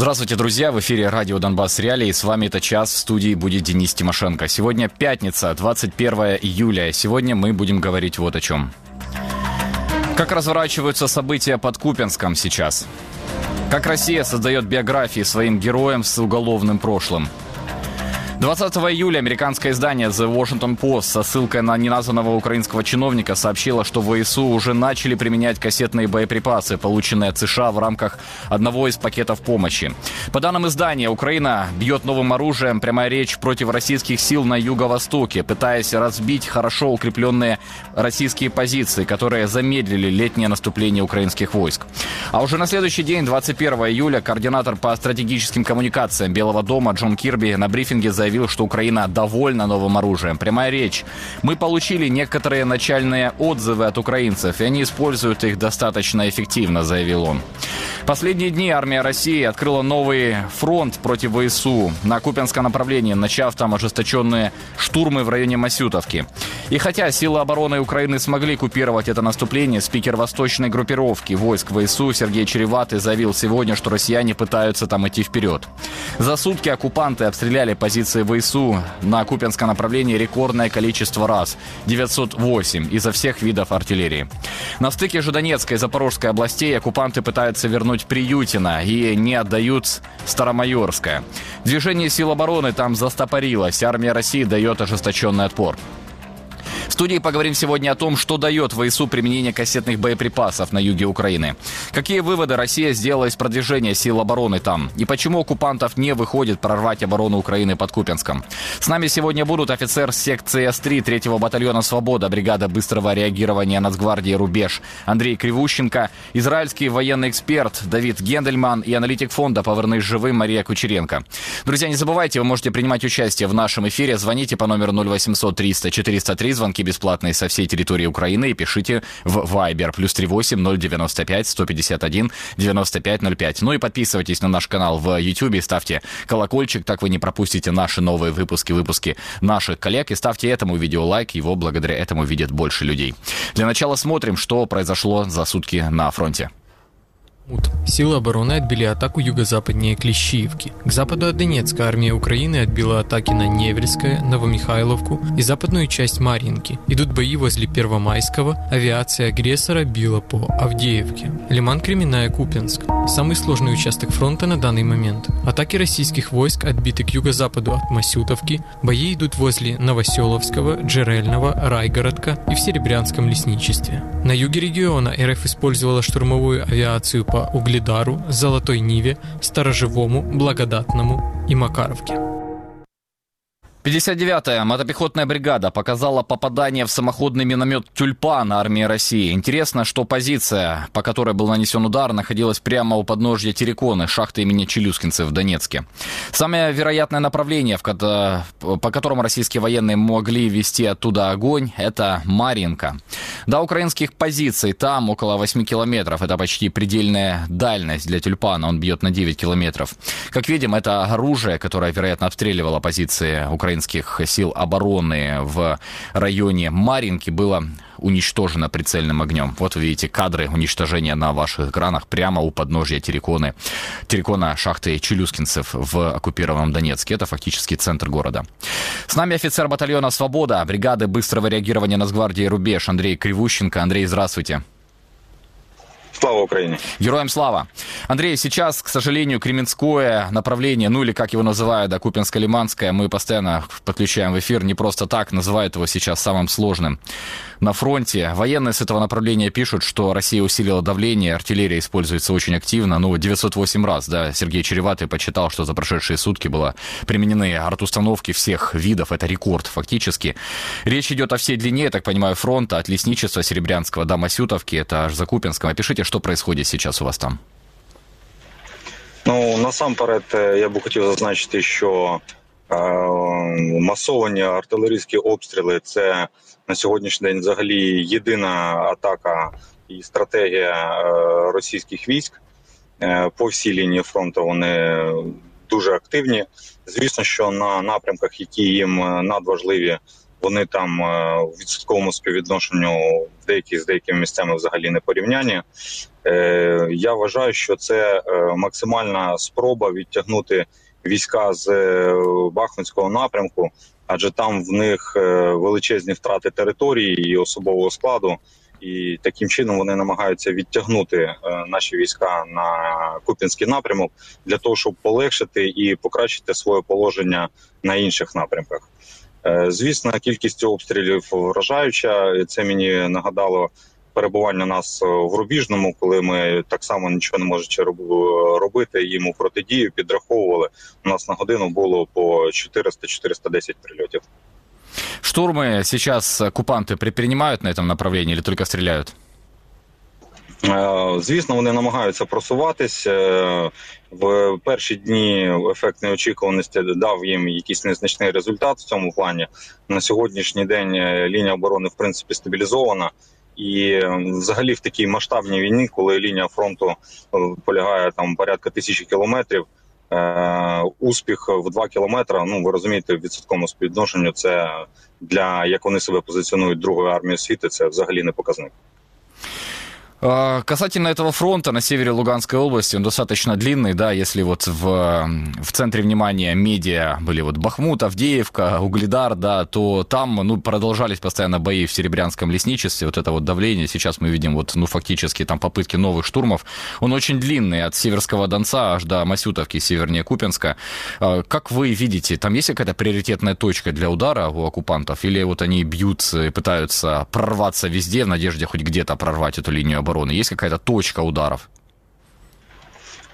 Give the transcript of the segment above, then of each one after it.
Здравствуйте, друзья! В эфире радио «Донбасс Реалии». С вами это час в студии будет Денис Тимошенко. Сегодня пятница, 21 июля. Сегодня мы будем говорить вот о чем. Как разворачиваются события под Купенском сейчас? Как Россия создает биографии своим героям с уголовным прошлым? 20 июля американское издание The Washington Post со ссылкой на неназванного украинского чиновника сообщило, что ВСУ уже начали применять кассетные боеприпасы, полученные от США в рамках одного из пакетов помощи. По данным издания, Украина бьет новым оружием прямая речь против российских сил на юго-востоке, пытаясь разбить хорошо укрепленные российские позиции, которые замедлили летнее наступление украинских войск. А уже на следующий день, 21 июля, координатор по стратегическим коммуникациям Белого дома Джон Кирби на брифинге заявил, заявил, что Украина довольна новым оружием. Прямая речь. Мы получили некоторые начальные отзывы от украинцев, и они используют их достаточно эффективно, заявил он. Последние дни армия России открыла новый фронт против ВСУ на Купенском направлении, начав там ожесточенные штурмы в районе Масютовки. И хотя силы обороны Украины смогли купировать это наступление, спикер восточной группировки войск ВСУ Сергей Череватый заявил сегодня, что россияне пытаются там идти вперед. За сутки оккупанты обстреляли позиции ВСУ на Купенском направлении рекордное количество раз – 908 изо всех видов артиллерии. На стыке же Донецкой и Запорожской областей оккупанты пытаются вернуть Приютино и не отдают Старомайорское. Движение сил обороны там застопорилось, армия России дает ожесточенный отпор. В студии поговорим сегодня о том, что дает ВСУ применение кассетных боеприпасов на юге Украины. Какие выводы Россия сделала из продвижения сил обороны там? И почему оккупантов не выходит прорвать оборону Украины под Купенском? С нами сегодня будут офицер секции С-3 3-го батальона «Свобода» бригада быстрого реагирования Нацгвардии «Рубеж» Андрей Кривущенко, израильский военный эксперт Давид Гендельман и аналитик фонда «Повернись живым» Мария Кучеренко. Друзья, не забывайте, вы можете принимать участие в нашем эфире. Звоните по номеру 0800 300 403, звонки бесплатные со всей территории Украины и пишите в Viber плюс 38 095 151 9505. Ну и подписывайтесь на наш канал в YouTube, ставьте колокольчик, так вы не пропустите наши новые выпуски, выпуски наших коллег и ставьте этому видео лайк, его благодаря этому видят больше людей. Для начала смотрим, что произошло за сутки на фронте. Силы обороны отбили атаку юго-западнее Клещиевки. К западу от Донецка армия Украины отбила атаки на Невельское, Новомихайловку и западную часть Маринки. Идут бои возле Первомайского, авиация агрессора била по Авдеевке. Лиман Кременная Купенск. Самый сложный участок фронта на данный момент. Атаки российских войск отбиты к юго-западу от Масютовки. Бои идут возле Новоселовского, Джерельного, Райгородка и в Серебрянском лесничестве. На юге региона РФ использовала штурмовую авиацию по Угледару, Золотой Ниве, Сторожевому, Благодатному и Макаровке. 59-я мотопехотная бригада показала попадание в самоходный миномет «Тюльпан» армии России. Интересно, что позиция, по которой был нанесен удар, находилась прямо у подножья Тереконы, шахты имени Челюскинцев в Донецке. Самое вероятное направление, по которому российские военные могли вести оттуда огонь, это Маринка. До украинских позиций там около 8 километров. Это почти предельная дальность для «Тюльпана». Он бьет на 9 километров. Как видим, это оружие, которое, вероятно, обстреливало позиции Украины украинских сил обороны в районе Маринки было уничтожено прицельным огнем. Вот вы видите кадры уничтожения на ваших экранах прямо у подножья Тереконы, Терекона шахты Челюскинцев в оккупированном Донецке. Это фактически центр города. С нами офицер батальона «Свобода», бригады быстрого реагирования Нацгвардии «Рубеж» Андрей Кривущенко. Андрей, здравствуйте. Слава Украине! Героям слава! Андрей, сейчас, к сожалению, Кременское направление, ну или как его называют, да, Купинско-Лиманское, мы постоянно подключаем в эфир, не просто так, называют его сейчас самым сложным на фронте. Военные с этого направления пишут, что Россия усилила давление, артиллерия используется очень активно, ну, 908 раз, да, Сергей Череватый почитал, что за прошедшие сутки было применены артустановки всех видов, это рекорд фактически. Речь идет о всей длине, я так понимаю, фронта, от лесничества Серебрянского до Масютовки, это аж за Купинском. Опишите, что происходит сейчас у вас там? Ну, насамперед, я би хотів зазначити, що е, масовані артилерійські обстріли це на сьогоднішній день взагалі єдина атака і стратегія е, російських військ е, по всій лінії фронту. Вони дуже активні. Звісно, що на напрямках, які їм надважливі, вони там в відсотковому співвідношенню деякі з деякими місцями взагалі не порівняння. Я вважаю, що це максимальна спроба відтягнути війська з Бахмутського напрямку, адже там в них величезні втрати території і особового складу і таким чином вони намагаються відтягнути е, наші війська на Купінський напрямок для того, щоб полегшити і покращити своє положення на інших напрямках. Е, звісно, кількість обстрілів вражаюча. Це мені нагадало перебування нас в Рубіжному, коли ми так само нічого не можучи робити, їм у протидію підраховували. У нас на годину було по 400-410 прильотів. Штурмы сейчас оккупанты предпринимают на этом направлении или только стреляют? Е, звісно, вони намагаються просуватись е, в перші дні. Ефект неочікуваності дав їм якийсь незначний результат в цьому плані. На сьогоднішній день е, лінія оборони в принципі стабілізована. І взагалі в такій масштабній війні, коли лінія фронту полягає там порядка тисячі кілометрів. Е, успіх в 2 кілометри. Ну ви розумієте, в відсотковому співвідношенню це для як вони себе позиціонують другої армії світу. Це взагалі не показник. А, касательно этого фронта на севере Луганской области, он достаточно длинный, да, если вот в, в центре внимания медиа были вот Бахмут, Авдеевка, Угледар, да, то там, ну, продолжались постоянно бои в Серебрянском лесничестве, вот это вот давление, сейчас мы видим вот, ну, фактически там попытки новых штурмов, он очень длинный, от Северского Донца аж до Масютовки, севернее Купенска. А, как вы видите, там есть какая-то приоритетная точка для удара у оккупантов, или вот они бьют и пытаются прорваться везде в надежде хоть где-то прорвать эту линию обороны? Есть какая-то точка ударов?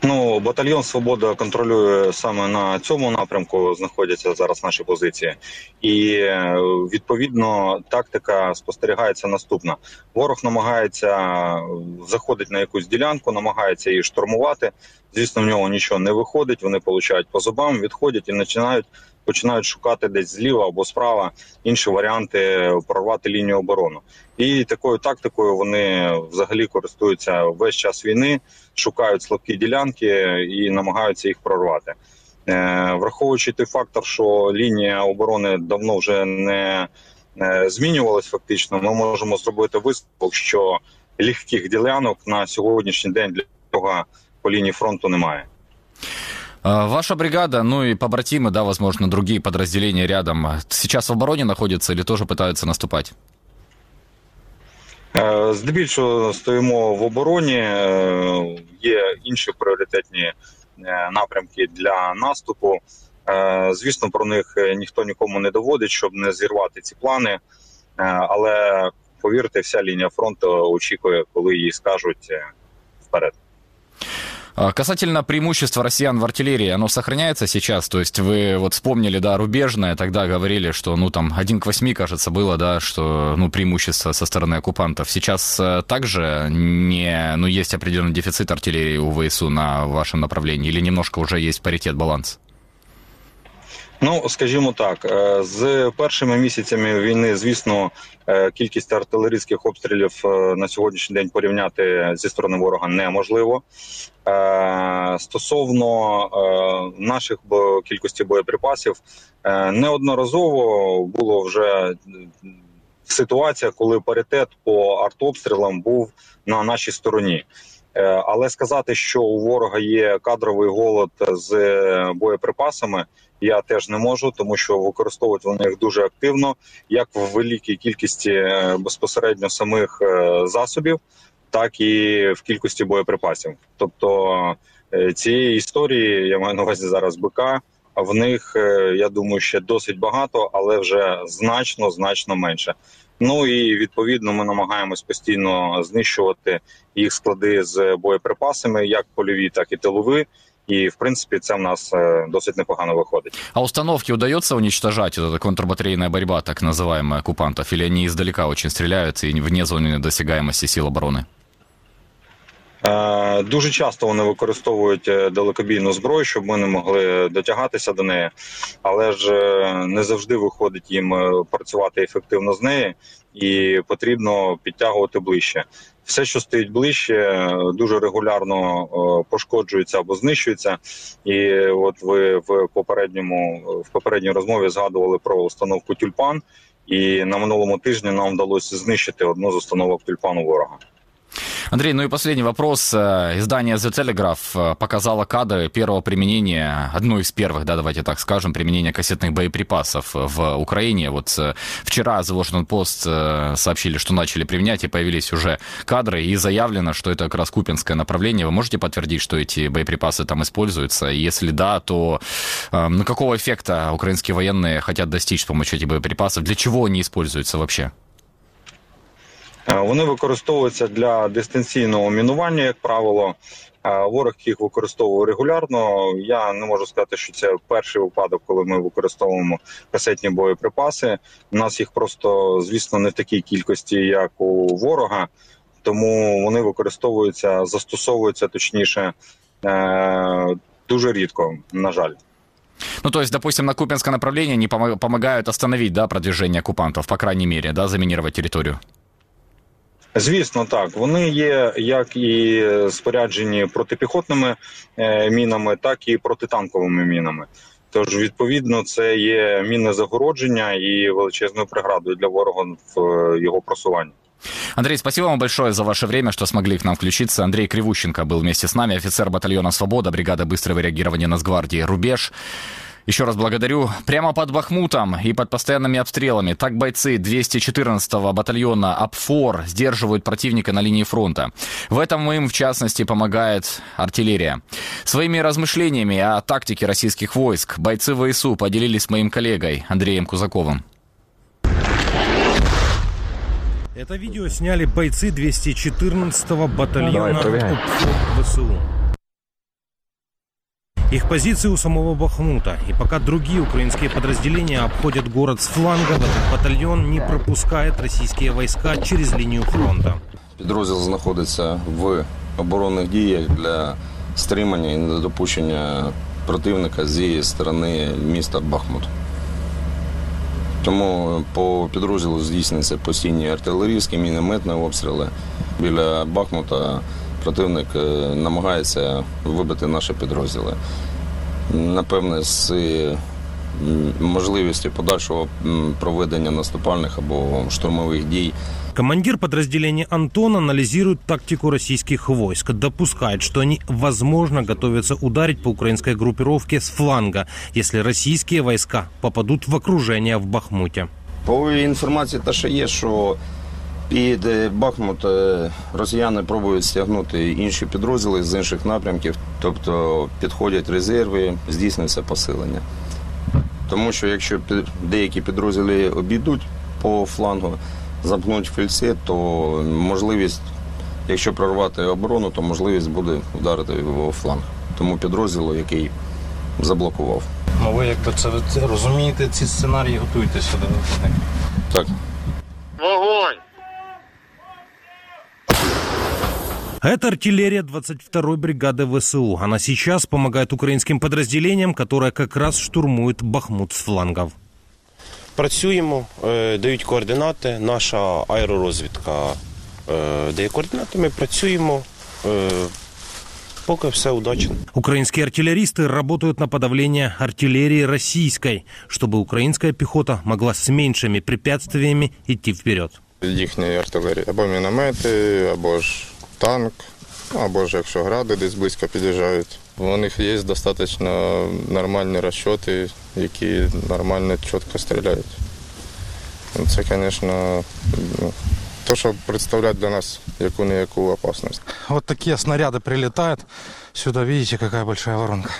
Ну, батальйон Свобода контролює саме на цьому напрямку. Знаходяться зараз наші позиції, і е, відповідно тактика спостерігається наступна: ворог намагається заходити на якусь ділянку, намагається її штурмувати. Звісно, в нього нічого не виходить. Вони получають по зубам, відходять і починають починають шукати десь зліва або справа інші варіанти прорвати лінію оборони. І такою тактикою вони взагалі користуються весь час війни, шукають слабкі ділянки і намагаються їх прорвати. Е, враховуючи той фактор, що лінія оборони давно вже не змінювалась, фактично, ми можемо зробити висновок, що легких ділянок на сьогоднішній день для цього по лінії фронту немає. Ваша бригада, ну и побратимы, да, возможно, другие подразделения рядом, сейчас в обороне находятся или тоже пытаются наступать? Е, здебільшого стоїмо в обороні. Е, є інші пріоритетні е, напрямки для наступу. Звісно, про них ніхто нікому не доводить, щоб не зірвати ці плани. Але повірте, вся лінія фронту очікує, коли їй скажуть вперед. Касательно преимущества россиян в артиллерии, оно сохраняется сейчас? То есть вы вот вспомнили, да, рубежное, тогда говорили, что, ну, там, один к восьми, кажется, было, да, что, ну, преимущество со стороны оккупантов. Сейчас э, также не, ну, есть определенный дефицит артиллерии у ВСУ на вашем направлении или немножко уже есть паритет, баланс? Ну, скажімо так, е, з першими місяцями війни, звісно, е, кількість артилерійських обстрілів е, на сьогоднішній день порівняти зі сторони ворога неможливо. Стосовно наших кількості боєприпасів, неодноразово було вже ситуація, коли паритет по артобстрілам був на нашій стороні. Але сказати, що у ворога є кадровий голод з боєприпасами я теж не можу, тому що використовують вони їх дуже активно, як в великій кількості е, безпосередньо самих е, засобів, так і в кількості боєприпасів. Тобто е, цієї історії я маю на увазі зараз БК. В них я думаю, ще досить багато, але вже значно значно менше. Ну і відповідно ми намагаємось постійно знищувати їх склади з боєприпасами, як польові, так і тилові. І в принципі це в нас е, досить непогано виходить. А установки удается уничтожать? Вот эта контрбатарейная борьба, так называемая, оккупантов? Или они издалека очень стреляют и вне зоны досягаемости сил оборони? Е, дуже часто вони використовують е, далекобійну зброю, щоб ми не могли дотягатися до неї, але ж не завжди виходить їм працювати ефективно з нею, і потрібно підтягувати ближче все, що стоїть ближче, дуже регулярно е, пошкоджується або знищується. І от ви в попередньому в попередній розмові згадували про установку тюльпан, і на минулому тижні нам вдалося знищити одну з установок тюльпану ворога. Андрей, ну и последний вопрос. Э, издание The Telegraph э, показало кадры первого применения, одно из первых, да, давайте так скажем, применения кассетных боеприпасов в Украине. Вот э, вчера The Washington Post сообщили, что начали применять, и появились уже кадры, и заявлено, что это как раз купинское направление. Вы можете подтвердить, что эти боеприпасы там используются? Если да, то ну, какого эффекта украинские военные хотят достичь с помощью этих боеприпасов? Для чего они используются вообще? Е, вони використовуються для дистанційного мінування, як правило. Е, ворог їх використовує регулярно. Я не можу сказати, що це перший випадок, коли ми використовуємо касетні боєприпаси. У нас їх просто, звісно, не в такій кількості, як у ворога, тому вони використовуються, застосовуються точніше е, дуже рідко, на жаль. Ну, то есть, допустим, на Купинское направление они помогают остановить, да, продвижение оккупантов, по крайней мере, да, заминировать территорию? Звісно, так вони є як і споряджені протипіхотними е, мінами, так і протитанковими мінами. Тож, відповідно, це є мінне загородження і величезною преградою для ворога в е, його просуванні. Андрей, спасибо вам большое за ваше время, что смогли к нам включиться. Андрей Кривущенко был вместе с нами, офицер батальона «Свобода», бригада быстрого реагирования Нацгвардии «Рубеж». Еще раз благодарю. Прямо под Бахмутом и под постоянными обстрелами так бойцы 214-го батальона АПФОР сдерживают противника на линии фронта. В этом им, в частности, помогает артиллерия. Своими размышлениями о тактике российских войск бойцы ВСУ поделились с моим коллегой Андреем Кузаковым. Это видео сняли бойцы 214-го батальона АПФОР ВСУ. Их позиции у самого Бахмута. И пока другие украинские подразделения обходят город с фланга, этот батальон не пропускает российские войска через линию фронта. Підрозділ знаходиться в оборонних діях для стримання і недопущення противника зі сторони міста Бахмут. Тому по підрозділу здійснюються постійні артилерійські мінометні обстріли. Біля Бахмута противник е, намагається вибити наші підрозділи. Напевне, з можливістю подальшого проведення наступальних або штурмових дій. Командир подразделения «Антон» анализирует тактику российских войск. Допускает, что они, возможно, готовятся ударить по украинской группировке с фланга, если российские войска попадут в окружение в Бахмуте. По інформації, те, що є, що під Бахмут е, росіяни пробують стягнути інші підрозділи з інших напрямків, тобто підходять резерви, здійснюється посилення. Тому що якщо деякі підрозділи обійдуть по флангу, замкнуть фільці, то можливість, якщо прорвати оборону, то можливість буде вдарити в фланг. Тому підрозділу, який заблокував. Ну ви якби це розумієте, ці сценарії готуєтеся до них? Так. Вогонь! Это артиллерия 22-й бригады ВСУ. Она сейчас помогает украинским подразделениям, которые как раз штурмуют Бахмут с флангов. Працюємо, е, дають координати. Наша аеророзвідка е, дає координати. Ми працюємо. Е, поки все удачно. Украинские артиллеристы работают на подавление артиллерии российской, чтобы украинская пехота могла с меньшими препятствиями идти вперед. Їхні артилерії або міномети, або ж танк, ну, або ж якщо гради десь близько під'їжджають. У них є достатньо нормальні розчоти, які нормально чітко стріляють. Ну, це, звісно, ну, то, що представляє для нас яку-не-яку опасність. Вот такие снаряды прилетают. Сюда видите, какая большая воронка.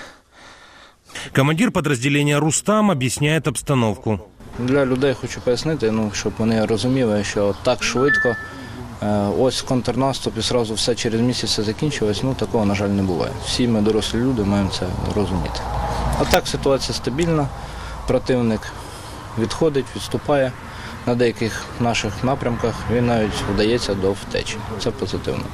Командир подразделения «Рустам» объясняет обстановку. Для людей хочу пояснити, ну, щоб вони розуміли, що так швидко ось контрнаступ і одразу все через місяць закінчилось. Ну такого, на жаль, не буває. Всі ми дорослі люди маємо це розуміти. А так ситуація стабільна, противник відходить, відступає. На деяких наших напрямках він навіть вдається до втечі. Це позитивно.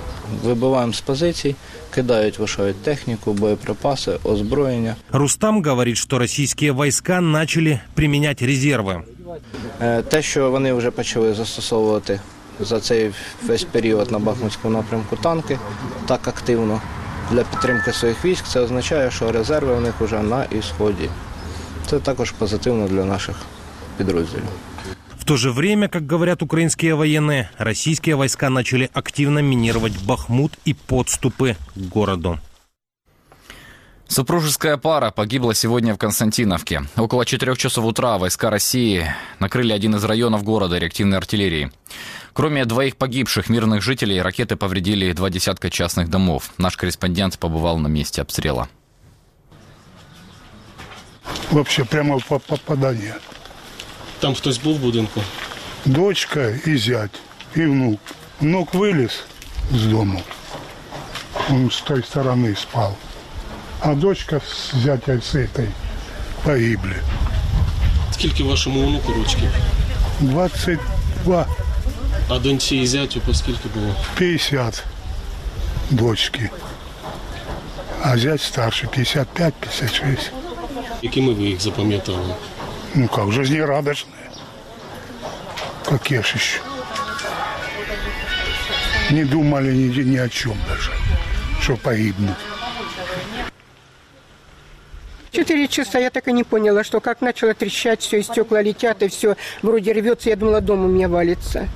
Вибиваємо з позицій, кидають, вишають техніку, боєприпаси, озброєння. Рустам говорить, що російські війська почали приміняти резерви. Е, те, що вони вже почали застосовувати за цей весь період на Бахмутському напрямку танки так активно для підтримки своїх військ. Це означає, що резерви у них вже на ісході. Це також позитивно для наших підрозділів. В то же время, как говорят украинские военные, российские войска начали активно минировать Бахмут и подступы к городу. Супружеская пара погибла сегодня в Константиновке. Около 4 часов утра войска России накрыли один из районов города реактивной артиллерии. Кроме двоих погибших мирных жителей, ракеты повредили два десятка частных домов. Наш корреспондент побывал на месте обстрела. Вообще прямо попадание. Там хтось був в будинку? Дочка и зять, и внук. Внук вылез из дома. Он с той стороны спал А дочка з зятя з этой погибли. Скільки вашому онуку рочків? 22, А доньці і зятю по скільки було? 50 дочки. А зять старше 55-56. Якими ви їх запам'ятали? Ну как, жизнерадостные. Какие ж еще? Не думали ни, ни о чем даже, что погибнут. Четыре часа я так и не поняла, что как начало трещать, все, и стекла летят, и все вроде рвется. Я думала, дом у меня валится.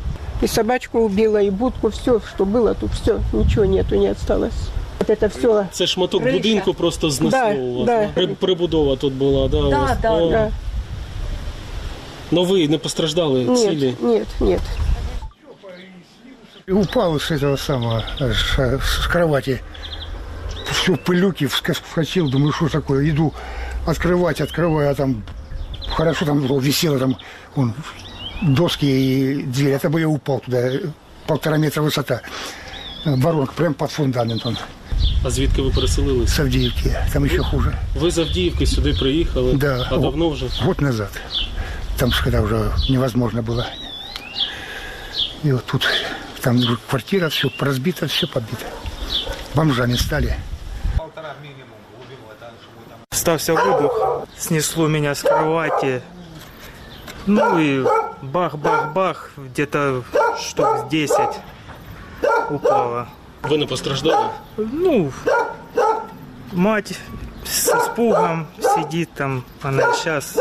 И собачку убила, и будку, все, что было тут, все, ничего нету, не осталось. Вот это все. Це шматок Криша. будинку просто знесло Да, у вас. да. При- Прибудова тут була, да? у Да, вас? да, О. да. Ну ви не постраждали цілі? Нет, нет, нет. И упал с этого самого, с, с кровати Все в пылюке, вска- вскочил, думаю, что такое. Иду открывать, открываю, а там хорошо там висело, там он, доски и дверь. Это бы я упал туда, полтора метра высота. Воронка, прям под фундаментом. А звідки ви переселилися? С Авдеевки, там еще хуже. Ви з Авдіївки сюди приїхали? Да. А давно вже? Год назад. Там ж когда уже невозможно было. И вот тут, там квартира, все разбито, все побито. Бомжами стали. Стався выбух, снесло меня с кровати. Ну и бах-бах-бах, где-то штук с 10 упало. Ви не постраждали? Ну, мать с испугом сидит там, она сейчас.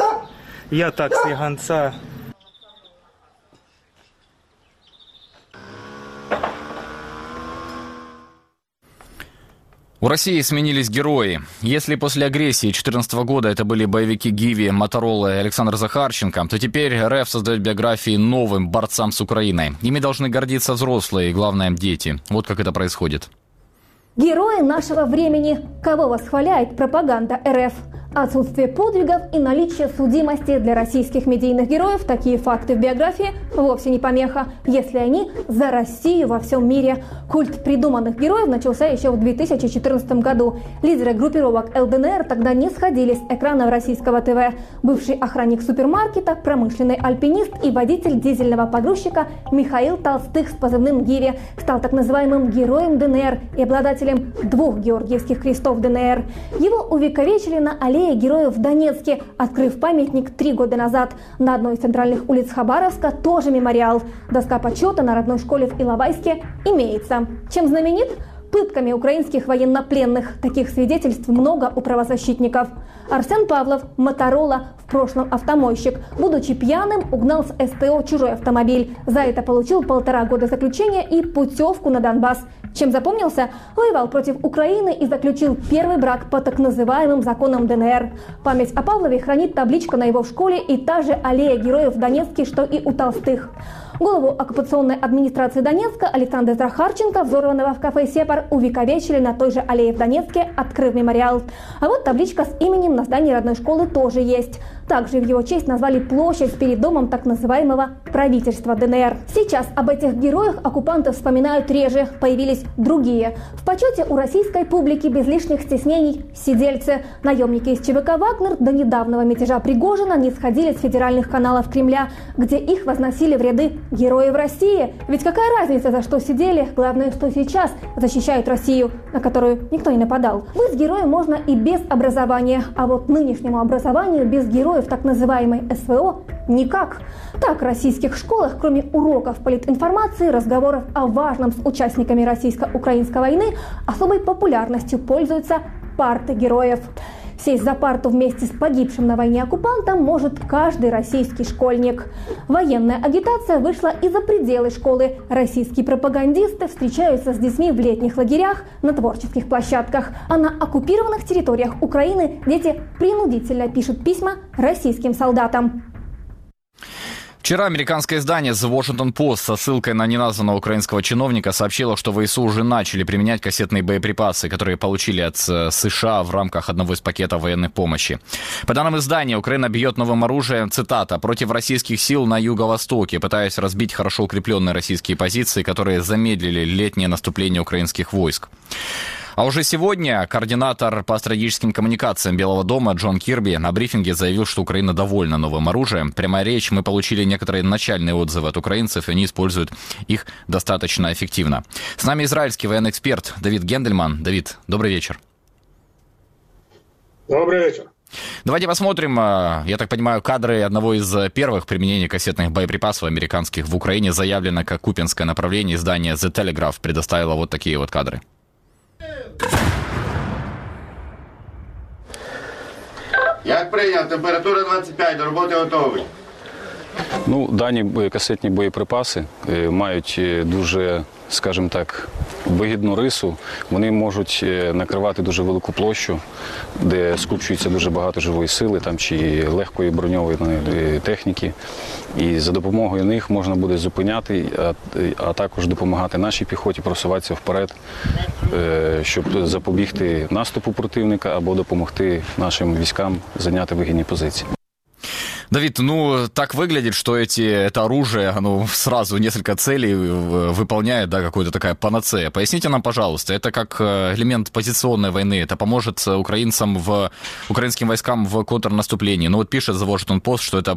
Я так с У России сменились герои. Если после агрессии 2014 года это были боевики Гиви, Моторола и Александр Захарченко, то теперь РФ создает биографии новым борцам с Украиной. Ими должны гордиться взрослые и, главное, дети. Вот как это происходит. Герои нашего времени. Кого восхваляет пропаганда РФ? Отсутствие подвигов и наличие судимости для российских медийных героев такие факты в биографии вовсе не помеха, если они за Россию во всем мире. Культ придуманных героев начался еще в 2014 году. Лидеры группировок ЛДНР тогда не сходили с экранов российского ТВ. Бывший охранник супермаркета, промышленный альпинист и водитель дизельного погрузчика Михаил Толстых с позывным «Гиви» стал так называемым героем ДНР и обладателем двух георгиевских крестов ДНР. Его увековечили на аллее героев в Донецке, открыв памятник три года назад. На одной из центральных улиц Хабаровска тоже мемориал. Доска почета на родной школе в Иловайске имеется. Чем знаменит? Пытками украинских военнопленных. Таких свидетельств много у правозащитников. Арсен Павлов, Моторола, в прошлом автомойщик, будучи пьяным, угнал с СТО чужой автомобиль. За это получил полтора года заключения и путевку на Донбасс. Чем запомнился? Воевал против Украины и заключил первый брак по так называемым законам ДНР. Память о Павлове хранит табличка на его школе и та же аллея героев в Донецке, что и у Толстых. Голову оккупационной администрации Донецка Александра Захарченко, взорванного в кафе «Сепар», увековечили на той же аллее в Донецке, открыв мемориал. А вот табличка с именем на здании родной школы тоже есть. Также в его честь назвали площадь перед домом так называемого правительства ДНР. Сейчас об этих героях оккупанты вспоминают реже, появились другие. В почете у российской публики без лишних стеснений сидельцы. Наемники из ЧВК «Вагнер» до недавнего мятежа Пригожина не сходили с федеральных каналов Кремля, где их возносили в ряды героев России. Ведь какая разница, за что сидели? Главное, что сейчас защищают Россию, на которую никто не нападал. Быть героем можно и без образования, а вот нынешнему образованию без героев так называемой СВО никак. Так, в российских школах, кроме уроков политинформации, разговоров о важном с участниками российско-украинской войны, особой популярностью пользуются парты героев. Сесть за парту вместе с погибшим на войне оккупантом может каждый российский школьник. Военная агитация вышла и за пределы школы. Российские пропагандисты встречаются с детьми в летних лагерях, на творческих площадках. А на оккупированных территориях Украины дети принудительно пишут письма российским солдатам. Вчера американское издание The Washington Post со ссылкой на неназванного украинского чиновника сообщило, что ВСУ уже начали применять кассетные боеприпасы, которые получили от э, США в рамках одного из пакетов военной помощи. По данным издания, Украина бьет новым оружием, цитата, против российских сил на юго-востоке, пытаясь разбить хорошо укрепленные российские позиции, которые замедлили летнее наступление украинских войск. А уже сегодня координатор по стратегическим коммуникациям Белого дома Джон Кирби на брифинге заявил, что Украина довольна новым оружием. Прямая речь, мы получили некоторые начальные отзывы от украинцев, и они используют их достаточно эффективно. С нами израильский военный эксперт Давид Гендельман. Давид, добрый вечер. Добрый вечер. Давайте посмотрим, э, я так понимаю, кадры одного из первых применений кассетных боеприпасов американских в Украине заявлено как купинское направление. Издание The Telegraph предоставило вот такие вот кадры. Як прийняв? Температура 25, до роботи готовий. Ну, дані касетні боєприпаси е, мають е, дуже скажімо так, вигідну рису, вони можуть е, накривати дуже велику площу, де скупчується дуже багато живої сили там чи легкої броньової е, техніки. І за допомогою них можна буде зупиняти, а, а також допомагати нашій піхоті просуватися вперед, е, щоб запобігти наступу противника або допомогти нашим військам зайняти вигідні позиції. Давид, ну так выглядит, что эти, это оружие, оно сразу несколько целей э, выполняет, да, какая-то такая панацея. Поясните нам, пожалуйста, это как э, элемент позиционной войны, это поможет э, украинцам в, украинским войскам в контрнаступлении. Ну вот пишет The Washington Post, что это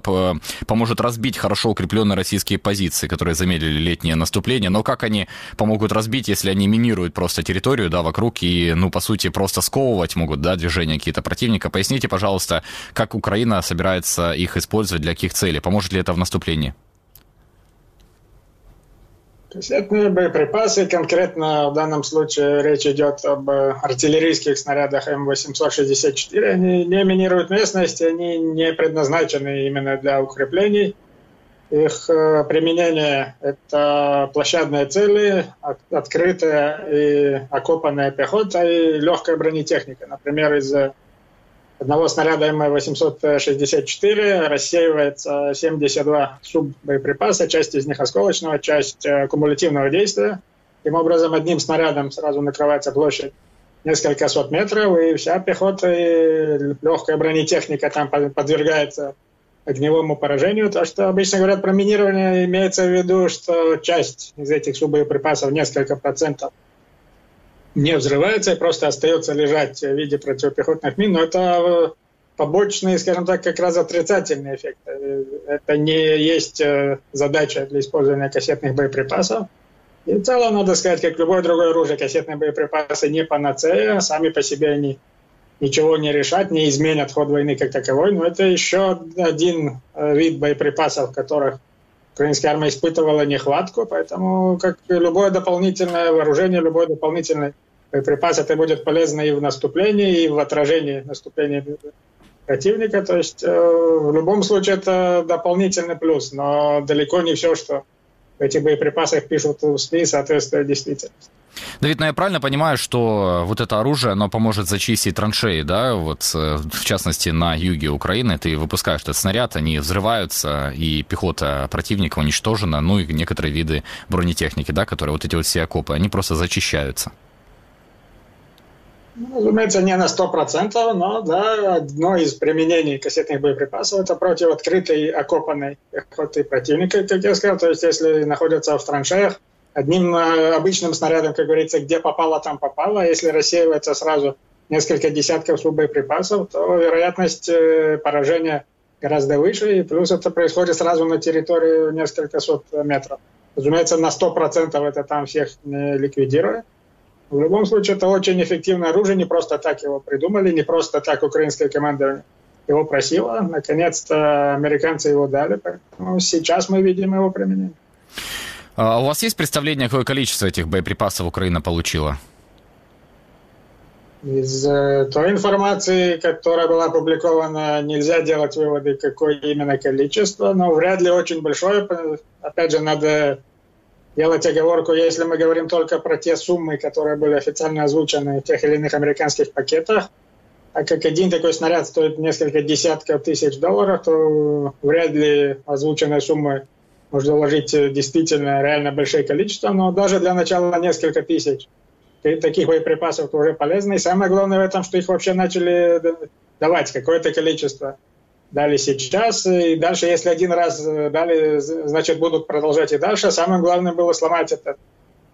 поможет разбить хорошо укрепленные российские позиции, которые замедлили летнее наступление. Но как они помогут разбить, если они минируют просто территорию, да, вокруг и, ну, по сути, просто сковывать могут, да, движения какие-то противника? Поясните, пожалуйста, как Украина собирается их использовать, для каких целей? Поможет ли это в наступлении? Кассетные боеприпасы, конкретно в данном случае речь идет об артиллерийских снарядах М864, они не минируют местность, они не предназначены именно для укреплений. Их э, применение – это площадные цели, открытая и окопанная пехота и легкая бронетехника. Например, из одного снаряда М864 рассеивается 72 суббоеприпаса, часть из них осколочного, часть э, кумулятивного действия. Таким образом, одним снарядом сразу накрывается площадь несколько сот метров, и вся пехота и легкая бронетехника там подвергается огневому поражению. То, что обычно говорят про минирование, имеется в виду, что часть из этих суббоеприпасов, несколько процентов, не взрывается и просто остается лежать в виде противопехотных мин, но это э, побочный, скажем так, как раз отрицательный эффект. Э, это не есть э, задача для использования кассетных боеприпасов. И в целом, надо сказать, как любое другое оружие, кассетные боеприпасы не панацея, сами по себе они ничего не решат, не изменят ход войны как таковой, но это еще один вид боеприпасов, которых украинская армия испытывала нехватку, поэтому как любое дополнительное вооружение, любой дополнительный боеприпас, это будет полезно и в наступлении, и в отражении наступления противника. То есть э, в любом случае это дополнительный плюс, но далеко не все, что в этих боеприпасах пишут в СМИ, соответствует действительности. Давид, ну я правильно понимаю, что вот это оружие, оно поможет зачистить траншеи, да, вот э, в частности на юге Украины, ты выпускаешь этот снаряд, они взрываются, и пехота противника уничтожена, ну и некоторые виды бронетехники, да, которые вот эти вот все окопы, они просто зачищаются. Ну, разумеется, не на 100%, но да, одно из применений кассетных боеприпасов – это против открытой окопанной пехоты противника, как я сказал. То есть, если находятся в траншеях, одним э, обычным снарядом, как говорится, где попало, там попало. Если рассеивается сразу несколько десятков боеприпасов, то вероятность э, поражения гораздо выше, и плюс это происходит сразу на территории несколько сот метров. Разумеется, на 100% это там всех не ликвидирует. В любом случае, это очень эффективное оружие, не просто так его придумали, не просто так украинская команда его просила. Наконец-то американцы его дали, поэтому сейчас мы видим его применение. А у вас есть представление, какое количество этих боеприпасов Украина получила? Из э, той информации, которая была опубликована, нельзя делать выводы, какое именно количество, но вряд ли очень большое. Опять же, надо делать оговорку, если мы говорим только про те суммы, которые были официально озвучены в тех или иных американских пакетах, а как один такой снаряд стоит несколько десятков тысяч долларов, то вряд ли озвученные суммы можно вложить действительно реально большое количество, но даже для начала несколько тысяч – таких боеприпасов уже полезны. И самое главное в этом, что их вообще начали давать какое-то количество. Дали сейчас, и дальше, если один раз э, дали, значит, будут продолжать и дальше. Самое главное было сломать этот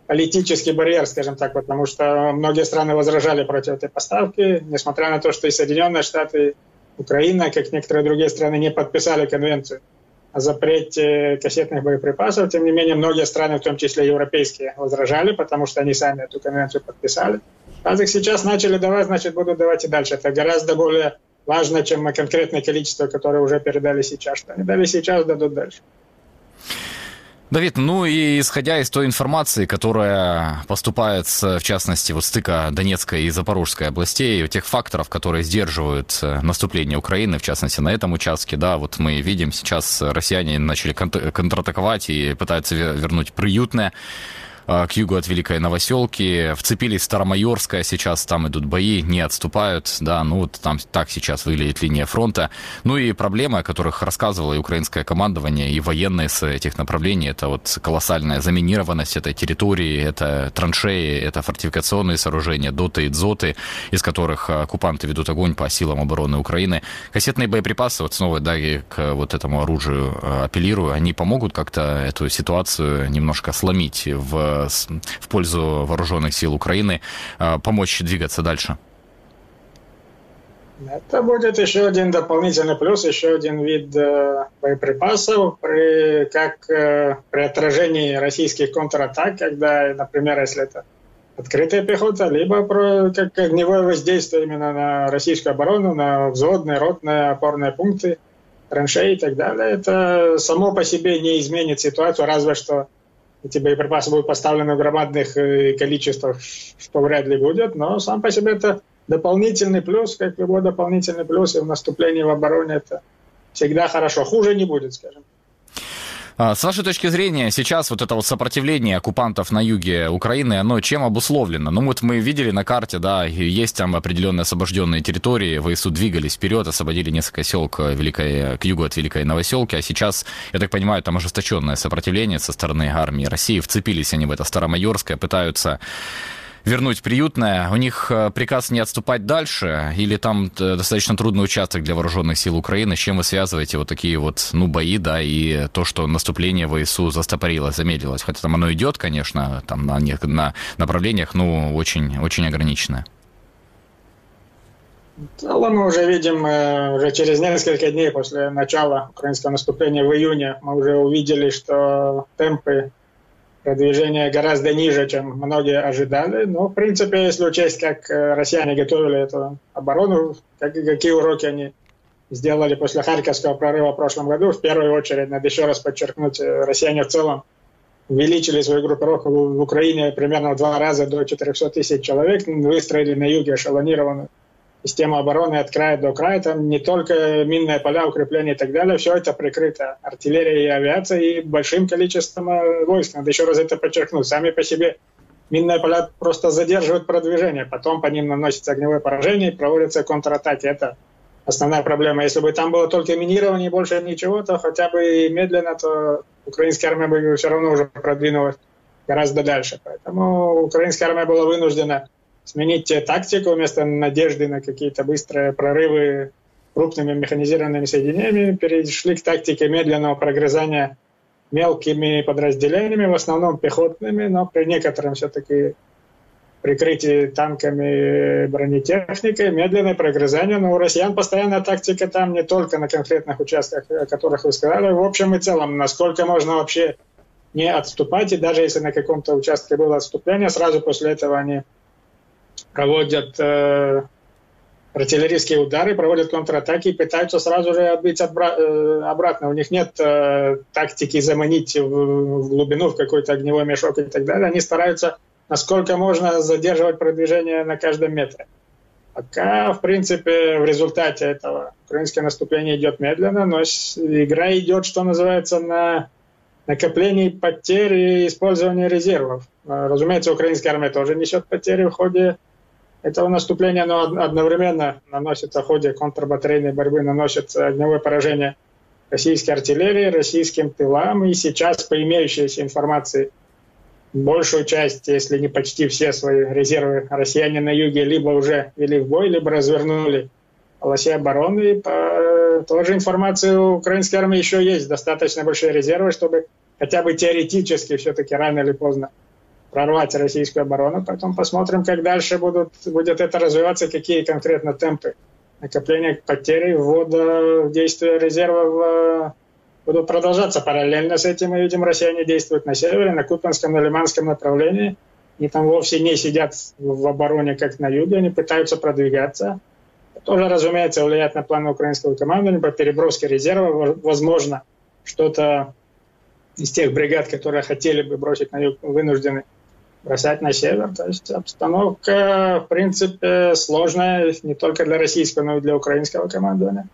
политический барьер, скажем так, потому что многие страны возражали против этой поставки, несмотря на то, что и Соединенные Штаты, Украина, как некоторые другие страны, не подписали конвенцию о запрете кассетных боеприпасов. Тем не менее, многие страны, в том числе европейские, возражали, потому что они сами эту конвенцию подписали. Раз их сейчас начали давать, значит, будут давать и дальше. Это гораздо более важно, чем конкретное количество, которое уже передали сейчас. Что они дали сейчас, дадут дальше. Давид, ну и исходя из той информации, которая поступает, в частности, вот стыка Донецкой и Запорожской областей, тех факторов, которые сдерживают э, наступление Украины, в частности, на этом участке, да, вот мы видим сейчас россияне начали контратаковать и пытаются вернуть приютное. А, к югу от Великой Новоселки. Вцепились в Старомайорское, сейчас там идут бои, не отступают, да, ну вот там так сейчас выглядит линия фронта. Ну и проблемы, о которых рассказывало и украинское командование, и военные с этих направлений, это вот колоссальная заминированность этой территории, это траншеи, это фортификационные сооружения, доты и дзоты, из которых оккупанты ведут огонь по силам обороны Украины. Кассетные боеприпасы, вот снова, да, к вот этому оружию а, апеллирую, они помогут как-то эту ситуацию немножко сломить в в пользу вооруженных сил Украины, э, помочь двигаться дальше? Это будет еще один дополнительный плюс, еще один вид э, боеприпасов, при, как э, при отражении российских контратак, когда, например, если это открытая пехота, либо про, как огневое воздействие именно на российскую оборону, на взводные, ротные, опорные пункты, траншеи и так далее. Это само по себе не изменит ситуацию, разве что эти боеприпасы будут поставлены в громадных э, количествах, что вряд ли будет, но сам по себе это дополнительный плюс, как любой дополнительный плюс, и в наступлении в обороне это всегда хорошо. Хуже не будет, скажем. А, с вашей точки зрения, сейчас вот это вот сопротивление оккупантов на юге Украины, оно чем обусловлено? Ну вот мы видели на карте, да, есть там определенные освобожденные территории, ВСУ двигались вперед, освободили несколько сел к, Великой, к югу от Великой Новоселки, а сейчас, я так понимаю, там ожесточенное сопротивление со стороны армии России, вцепились они в это Старомайорское, пытаются вернуть приютное. У них э, приказ не отступать дальше, или там э, достаточно трудный участок для вооруженных сил Украины. С чем вы связываете вот такие вот, ну, бои, да, и то, что наступление ВСУ застопорилось, замедлилось? Хотя там оно идет, конечно, там на, на направлениях, ну, очень, очень ограниченное. В целом мы уже видим, э, уже через несколько дней после начала украинского наступления в июне, мы уже увидели, что темпы продвижение гораздо ниже, чем многие ожидали. Но, в принципе, если учесть, как э, россияне готовили эту оборону, как, какие уроки они сделали после Харьковского прорыва в прошлом году, в первую очередь, надо еще раз подчеркнуть, э, россияне в целом увеличили свою группировку в Украине примерно в два раза до 400 тысяч человек, выстроили на юге эшелонированную система обороны от края до края, там не только минные поля, укрепления и так далее, все это прикрыто артиллерией и авиацией и большим количеством э, войск. Надо еще раз это подчеркнуть. Сами по себе минные поля просто задерживают продвижение, потом по ним наносится огневое поражение и проводятся контратаки. Это основная проблема. Если бы там было только минирование и больше ничего, то хотя бы медленно, то украинская армия бы все равно уже продвинулась гораздо дальше. Поэтому украинская армия была вынуждена сменить тактику вместо надежды на какие-то быстрые прорывы крупными механизированными соединениями, перешли к тактике медленного прогрызания мелкими подразделениями, в основном пехотными, но при некотором все-таки прикрытии танками бронетехникой, медленное прогрызание. Но у россиян постоянная тактика там не только на конкретных участках, о которых вы сказали, в общем и целом, насколько можно вообще не отступать, и даже если на каком-то участке было отступление, сразу после этого они проводят э, артиллерийские удары, проводят контратаки и пытаются сразу же отбить отбра- э, обратно. У них нет э, тактики заманить в, в глубину, в какой-то огневой мешок и так далее. Они стараются насколько можно задерживать продвижение на каждом метре. Пока, в принципе, в результате этого украинское наступление идет медленно, но игра идет, что называется, на накоплении потерь и использования резервов. Разумеется, украинская армия тоже несет потери в ходе этого наступления, но одновременно наносится в ходе контрбатарейной борьбы, наносится огневое поражение российской артиллерии, российским тылам. И сейчас, по имеющейся информации, большую часть, если не почти все свои резервы россияне на юге либо уже вели в бой, либо развернули полосе обороны. И по той же информации у украинской армии еще есть достаточно большие резервы, чтобы хотя бы теоретически все-таки рано или поздно прорвать российскую оборону. Потом посмотрим, как дальше будут, будет это развиваться, какие конкретно темпы накопления потерь, ввода в действие резервов э, будут продолжаться. Параллельно с этим мы видим, россияне действуют на севере, на Купинском, на Лиманском направлении. Они там вовсе не сидят в обороне, как на юге, они пытаются продвигаться. Тоже, разумеется, влияет на планы украинского командования по переброске резервов. Возможно, что-то из тех бригад, которые хотели бы бросить на юг, вынуждены бросать на север. То есть обстановка, в принципе, сложная не только для российского, но и для украинского командования.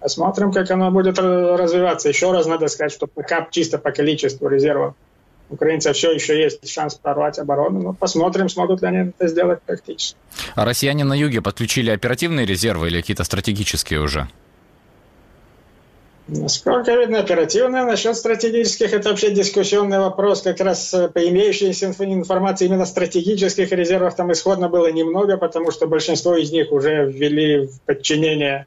Посмотрим, как оно будет развиваться. Еще раз надо сказать, что пока чисто по количеству резервов украинцев все еще есть шанс прорвать оборону. Но посмотрим, смогут ли они это сделать практически. А россияне на юге подключили оперативные резервы или какие-то стратегические уже? Насколько видно, оперативно. Насчет стратегических, это вообще дискуссионный вопрос. Как раз э, по имеющейся информации именно стратегических резервов там исходно было немного, потому что большинство из них уже ввели в подчинение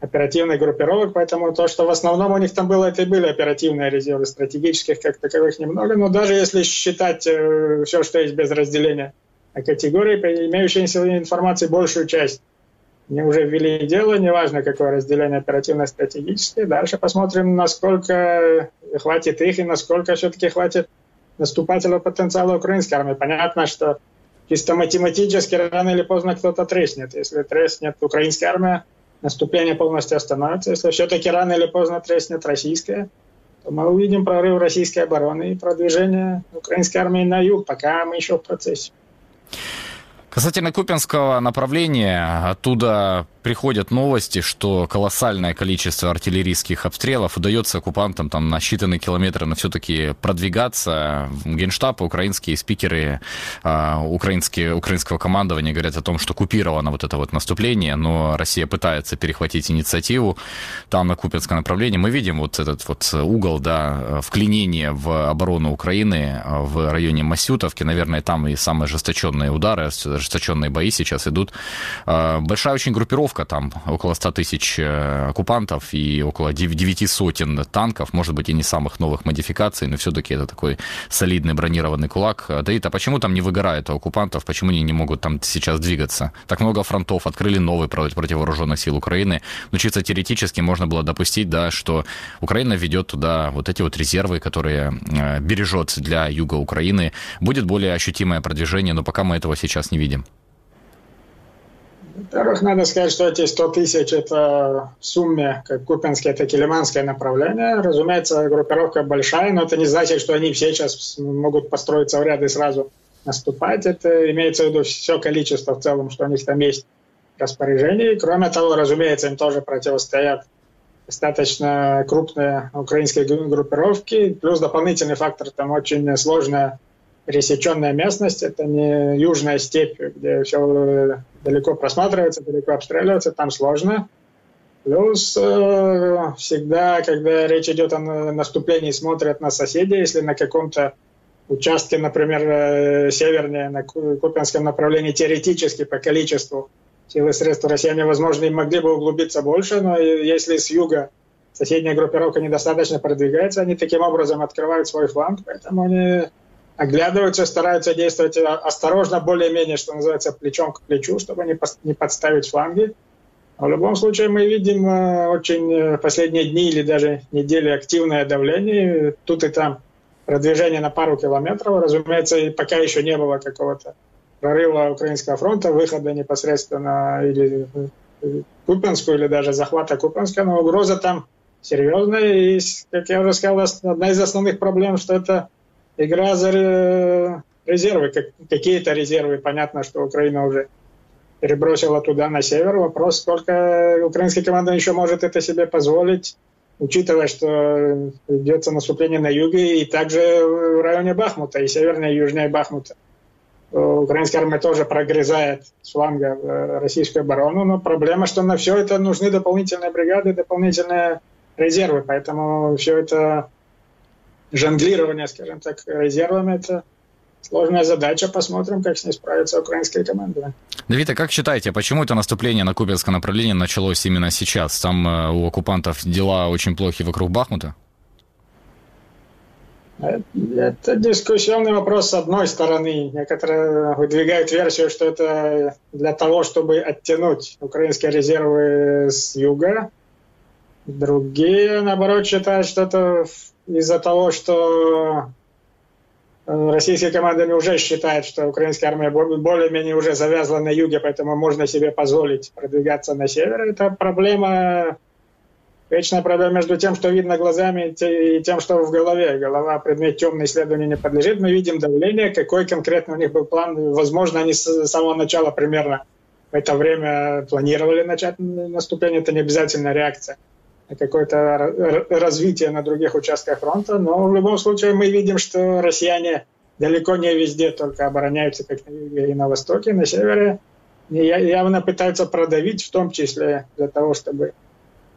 оперативных группировок, поэтому то, что в основном у них там было, это и были оперативные резервы, стратегических как таковых немного, но даже если считать э, все, что есть без разделения на категории, по имеющейся информации большую часть они уже ввели дело, неважно, какое разделение оперативно-стратегическое. Дальше посмотрим, насколько хватит их и насколько все-таки хватит наступательного потенциала украинской армии. Понятно, что чисто математически рано или поздно кто-то треснет. Если треснет украинская армия, наступление полностью остановится. Если все-таки рано или поздно треснет российская, то мы увидим прорыв российской обороны и продвижение украинской армии на юг, пока мы еще в процессе. Касательно Купинского направления, оттуда приходят новости, что колоссальное количество артиллерийских обстрелов удается оккупантам там на считанные километры, но все-таки продвигаться. Генштаб, украинские спикеры э, украинские, украинского командования говорят о том, что купировано вот это вот наступление, но Россия пытается перехватить инициативу там на Купинском направлении. Мы видим вот этот вот угол, да, вклинения в оборону Украины в районе Масютовки. Наверное, там и самые ожесточенные удары, ожесточенные бои сейчас идут. Э, большая очень группировка группировка, там около 100 тысяч э, оккупантов и около 9 сотен танков, может быть, и не самых новых модификаций, но все-таки это такой солидный бронированный кулак. Давид, а почему там не выгорает у оккупантов? Почему они не могут там сейчас двигаться? Так много фронтов, открыли новый против вооруженных сил Украины. Но чисто теоретически можно было допустить, да, что Украина ведет туда вот эти вот резервы, которые э, бережет для юга Украины. Будет более ощутимое продвижение, но пока мы этого сейчас не видим. Во-первых, надо сказать, что эти 100 тысяч – это в сумме как Купинское, так и Лиманское направление. Разумеется, группировка большая, но это не значит, что они все сейчас могут построиться в ряды и сразу наступать. Это имеется в виду все количество в целом, что у них там есть распоряжений. Кроме того, разумеется, им тоже противостоят достаточно крупные украинские группировки. Плюс дополнительный фактор, там очень сложная пересеченная местность, это не южная степь, где все далеко просматривается, далеко обстреливается, там сложно. Плюс э, всегда, когда речь идет о наступлении, смотрят на соседей, если на каком-то участке, например, э, севернее, на Купинском направлении, теоретически по количеству сил и средств россияне, возможно, и могли бы углубиться больше, но если с юга соседняя группировка недостаточно продвигается, они таким образом открывают свой фланг, поэтому они оглядываются, стараются действовать э, осторожно, более-менее, что называется, плечом к плечу, чтобы не, подставить фланги. Но в любом случае мы видим э, очень э, последние дни или даже недели активное давление. Тут и там продвижение на пару километров. Разумеется, пока еще не было какого-то прорыва Украинского фронта, выхода непосредственно или Купенскую, или даже захвата Купенска, но угроза там серьезная. И, как я уже сказал, одна из основных проблем, что это игра за резервы, как, какие-то резервы. Понятно, что Украина уже перебросила туда, на север. Вопрос, сколько украинская команда еще может это себе позволить, учитывая, что идется наступление на юге и также в районе Бахмута, и севернее, и южнее Бахмута. Украинская армия тоже прогрызает с фланга российскую оборону, но проблема, что на все это нужны дополнительные бригады, дополнительные резервы, поэтому все это жонглирование, скажем так, резервами, это сложная задача. Посмотрим, как с ней справится украинская команда. Давид, а как считаете, почему это наступление на Купинское направление началось именно сейчас? Там э, у оккупантов дела очень плохи вокруг Бахмута? Это дискуссионный вопрос с одной стороны. Некоторые выдвигают версию, что это для того, чтобы оттянуть украинские резервы с юга. Другие, наоборот, считают, что это из-за того, что э, российские команды уже считают, что украинская армия более-менее уже завязла на юге, поэтому можно себе позволить продвигаться на север. Это проблема Вечная проблема между тем, что видно глазами, и тем, что в голове. Голова предмет темный исследованию не подлежит. Мы видим давление, какой конкретно у них был план. Возможно, они с самого начала примерно в это время планировали начать наступление. Это не обязательно реакция какое-то развитие на других участках фронта. Но в любом случае мы видим, что россияне далеко не везде только обороняются, как на юге и на востоке, на севере. И явно пытаются продавить, в том числе для того, чтобы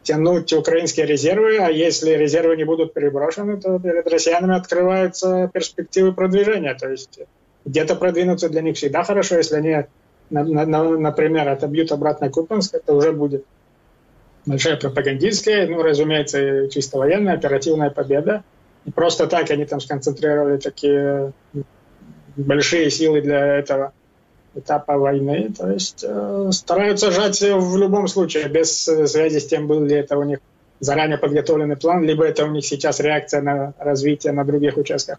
тянуть украинские резервы, а если резервы не будут переброшены, то перед россиянами открываются перспективы продвижения. То есть где-то продвинуться для них всегда хорошо, если они, на, на, например, отобьют обратно Купенск, это уже будет большая пропагандистская, ну, разумеется, чисто военная, оперативная победа. И просто так они там сконцентрировали такие большие силы для этого этапа войны. То есть э, стараются жать в любом случае, без э, связи с тем, был ли это у них заранее подготовленный план, либо это у них сейчас реакция на развитие на других участках.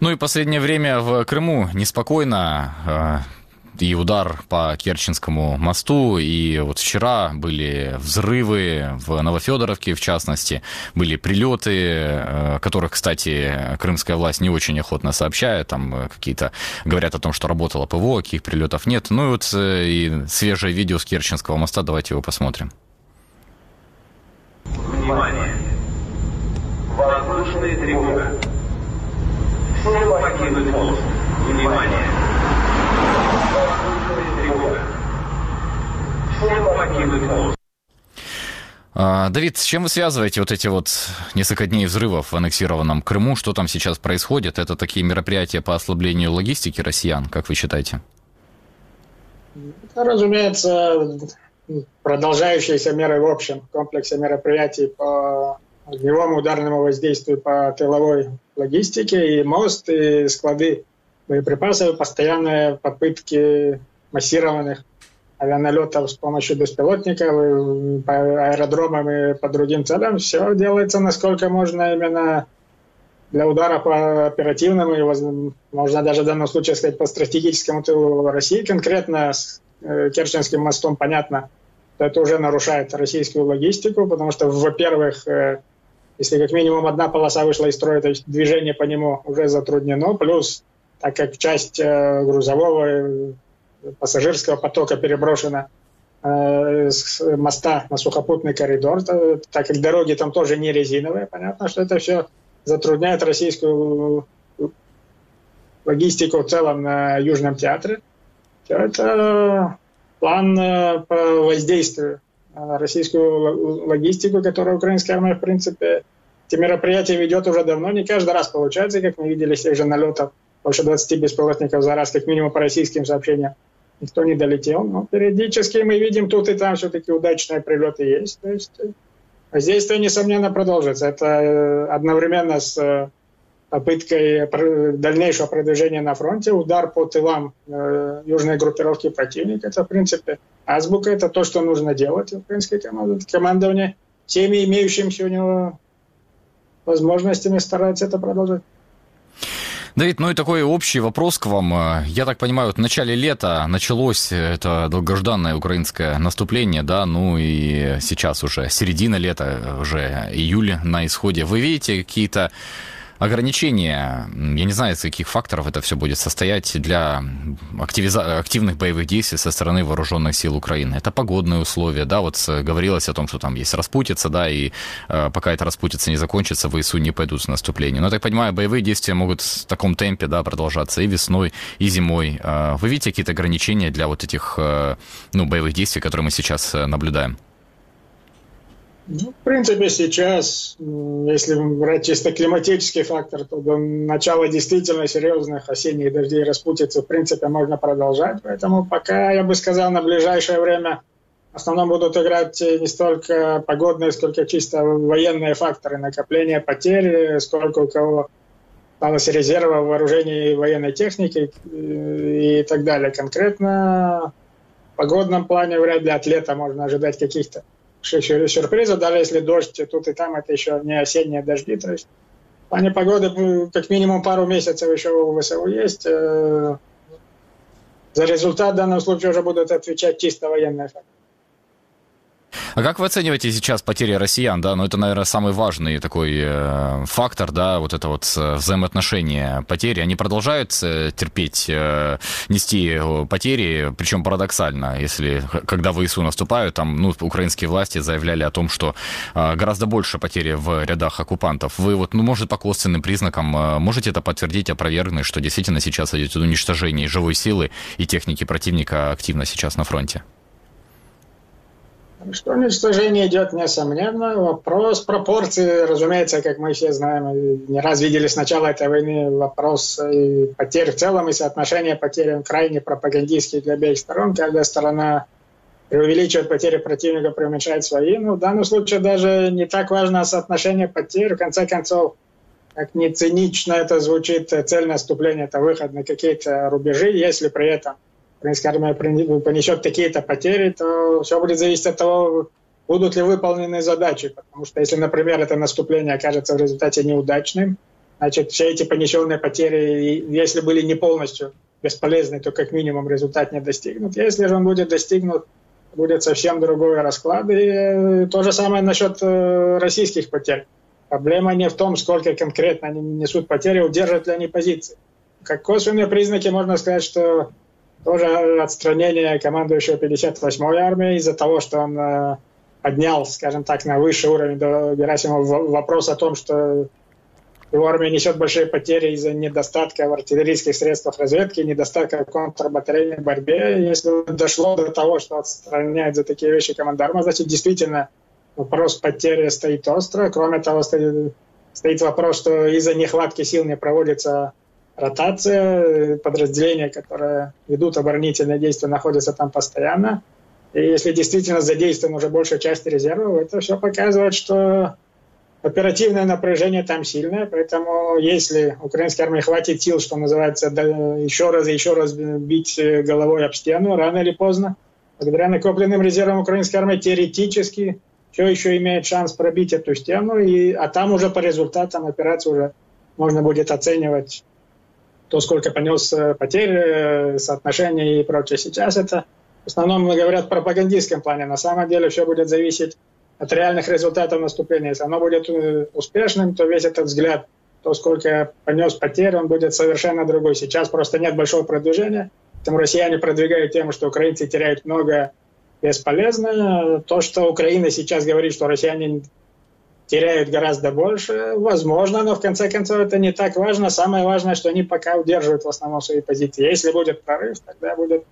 Ну и последнее время в Крыму неспокойно. И удар по Керченскому мосту, и вот вчера были взрывы в Новофедоровке, в частности, были прилеты, э, которых, кстати, крымская власть не очень охотно сообщает, там э, какие-то говорят о том, что работало ПВО, каких прилетов нет. Ну и вот э, и свежее видео с Керченского моста, давайте его посмотрим. Внимание! Воздушная тревога. Все покинуть мост. Внимание! А, Давид, с чем вы связываете вот эти вот несколько дней взрывов в аннексированном Крыму? Что там сейчас происходит? Это такие мероприятия по ослаблению логистики россиян, как вы считаете? Разумеется, продолжающиеся меры в общем комплексе мероприятий по огневому ударному воздействию по тыловой логистике и мост, и склады боеприпасов, постоянные попытки массированных авианалетов с помощью беспилотников, по аэродромам и по другим целям. Все делается насколько можно именно для удара по оперативному и, можно даже в данном случае сказать, по стратегическому тылу России. Конкретно с э, Керченским мостом понятно, что это уже нарушает российскую логистику, потому что, во-первых, э, если как минимум одна полоса вышла из строя, то движение по нему уже затруднено, плюс так как часть э, грузового пассажирского потока переброшена э, с моста на сухопутный коридор, так как дороги там тоже не резиновые, понятно, что это все затрудняет российскую логистику в целом на Южном театре. Все это план э, по воздействию на российскую логистику, которую украинская армия, в принципе, эти мероприятия ведет уже давно. Не каждый раз получается, как мы видели с тех же налетов, больше 20 беспилотников за раз, как минимум по российским сообщениям никто не долетел. Но периодически мы видим тут и там все-таки удачные прилеты есть. То есть э, воздействие, несомненно, продолжится. Это э, одновременно с э, попыткой дальнейшего продвижения на фронте, удар по тылам южной группировки противника. Это, в принципе, азбука, это то, что нужно делать украинской командование. Всеми имеющимися у него возможностями старается это продолжать. Давид, ну и такой общий вопрос к вам. Э, я так понимаю, в начале лета началось это долгожданное украинское наступление, да, ну и сейчас уже середина лета, уже июль на исходе. Вы видите какие-то ограничения, я не знаю, из каких факторов это все будет состоять для активиза- активных боевых действий со стороны вооруженных сил Украины. Это погодные условия, да, вот говорилось о том, что там есть распутица, да, и э, пока эта распутица не закончится, ВСУ не пойдут с наступлением. Но, я так понимаю, боевые действия могут в таком темпе, да, продолжаться и весной, и зимой. Э, вы видите какие-то ограничения для вот этих, э, ну, боевых действий, которые мы сейчас э, наблюдаем? Ну, в принципе, сейчас, если брать чисто климатический фактор, то до начала действительно серьезных осенних дождей распутиться, в принципе, можно продолжать. Поэтому пока, я бы сказал, на ближайшее время в основном будут играть не столько погодные, сколько чисто военные факторы, накопление потерь, сколько у кого осталось резерва в вооружении военной техники и так далее. Конкретно в погодном плане вряд ли от лета можно ожидать каких-то сюрпризов, даже если дождь тут и там, это еще не осенние дожди. То есть в плане погоды ну, как минимум пару месяцев еще у ВСУ есть. Э, за результат в данном случае уже будут отвечать чисто военные факторы. А как вы оцениваете сейчас потери россиян, да? Ну, это, наверное, самый важный такой э, фактор, да, вот это вот э, взаимоотношения потери. Они продолжают э, терпеть, нести потери, причем парадоксально, если, когда ВСУ наступают, там, ну, украинские власти заявляли о том, что гораздо больше потери в рядах оккупантов. Вы вот, ну, может, по косвенным признакам можете это подтвердить, опровергнуть, что действительно сейчас идет уничтожение живой силы и техники противника активно сейчас на фронте? Что уничтожение идет, несомненно. Вопрос пропорции, разумеется, как мы все знаем, не раз видели с начала этой войны вопрос потерь в целом и соотношение потерь крайне пропагандистский для обеих сторон. Каждая сторона преувеличивает потери противника, преуменьшает свои. Но в данном случае даже не так важно соотношение потерь. В конце концов, как не цинично это звучит, цель наступления – это выход на какие-то рубежи, если при этом армия понесет какие-то потери, то все будет зависеть от того, будут ли выполнены задачи. Потому что если, например, это наступление окажется в результате неудачным, значит, все эти понесенные потери, если были не полностью бесполезны, то как минимум результат не достигнут. Если же он будет достигнут, будет совсем другой расклад. И э, то же самое насчет э, российских потерь. Проблема не в том, сколько конкретно они несут потери, удержат ли они позиции. Как косвенные признаки можно сказать, что тоже отстранение командующего 58-й армией из-за того, что он э, поднял, скажем так, на высший уровень до Герасимова вопрос о том, что его армия несет большие потери из-за недостатка в артиллерийских средствах разведки, недостатка в контрбатарейной борьбе. Если дошло до того, что отстраняет за такие вещи командарма, значит, действительно вопрос потери стоит остро. Кроме того, стоит, стоит вопрос, что из-за нехватки сил не проводится ротация, подразделения, которые ведут оборонительные действия, находятся там постоянно. И если действительно задействована уже большая часть резервов, это все показывает, что оперативное напряжение там сильное, поэтому если украинской армии хватит сил, что называется, еще раз и еще раз бить головой об стену, рано или поздно, благодаря накопленным резервам украинской армии теоретически все еще имеет шанс пробить эту стену, и, а там уже по результатам операции уже можно будет оценивать то, сколько понес э, потерь, э, соотношения и прочее. Сейчас это в основном говорят в пропагандистском плане. На самом деле все будет зависеть от реальных результатов наступления. Если оно будет э, успешным, то весь этот взгляд, то, сколько понес потерь, он будет совершенно другой. Сейчас просто нет большого продвижения. Поэтому россияне продвигают тему, что украинцы теряют много бесполезно. То, что Украина сейчас говорит, что россияне теряют гораздо больше, возможно, но в конце концов это не так важно. Самое важное, что они пока удерживают в основном свои позиции. Если будет прорыв, тогда будет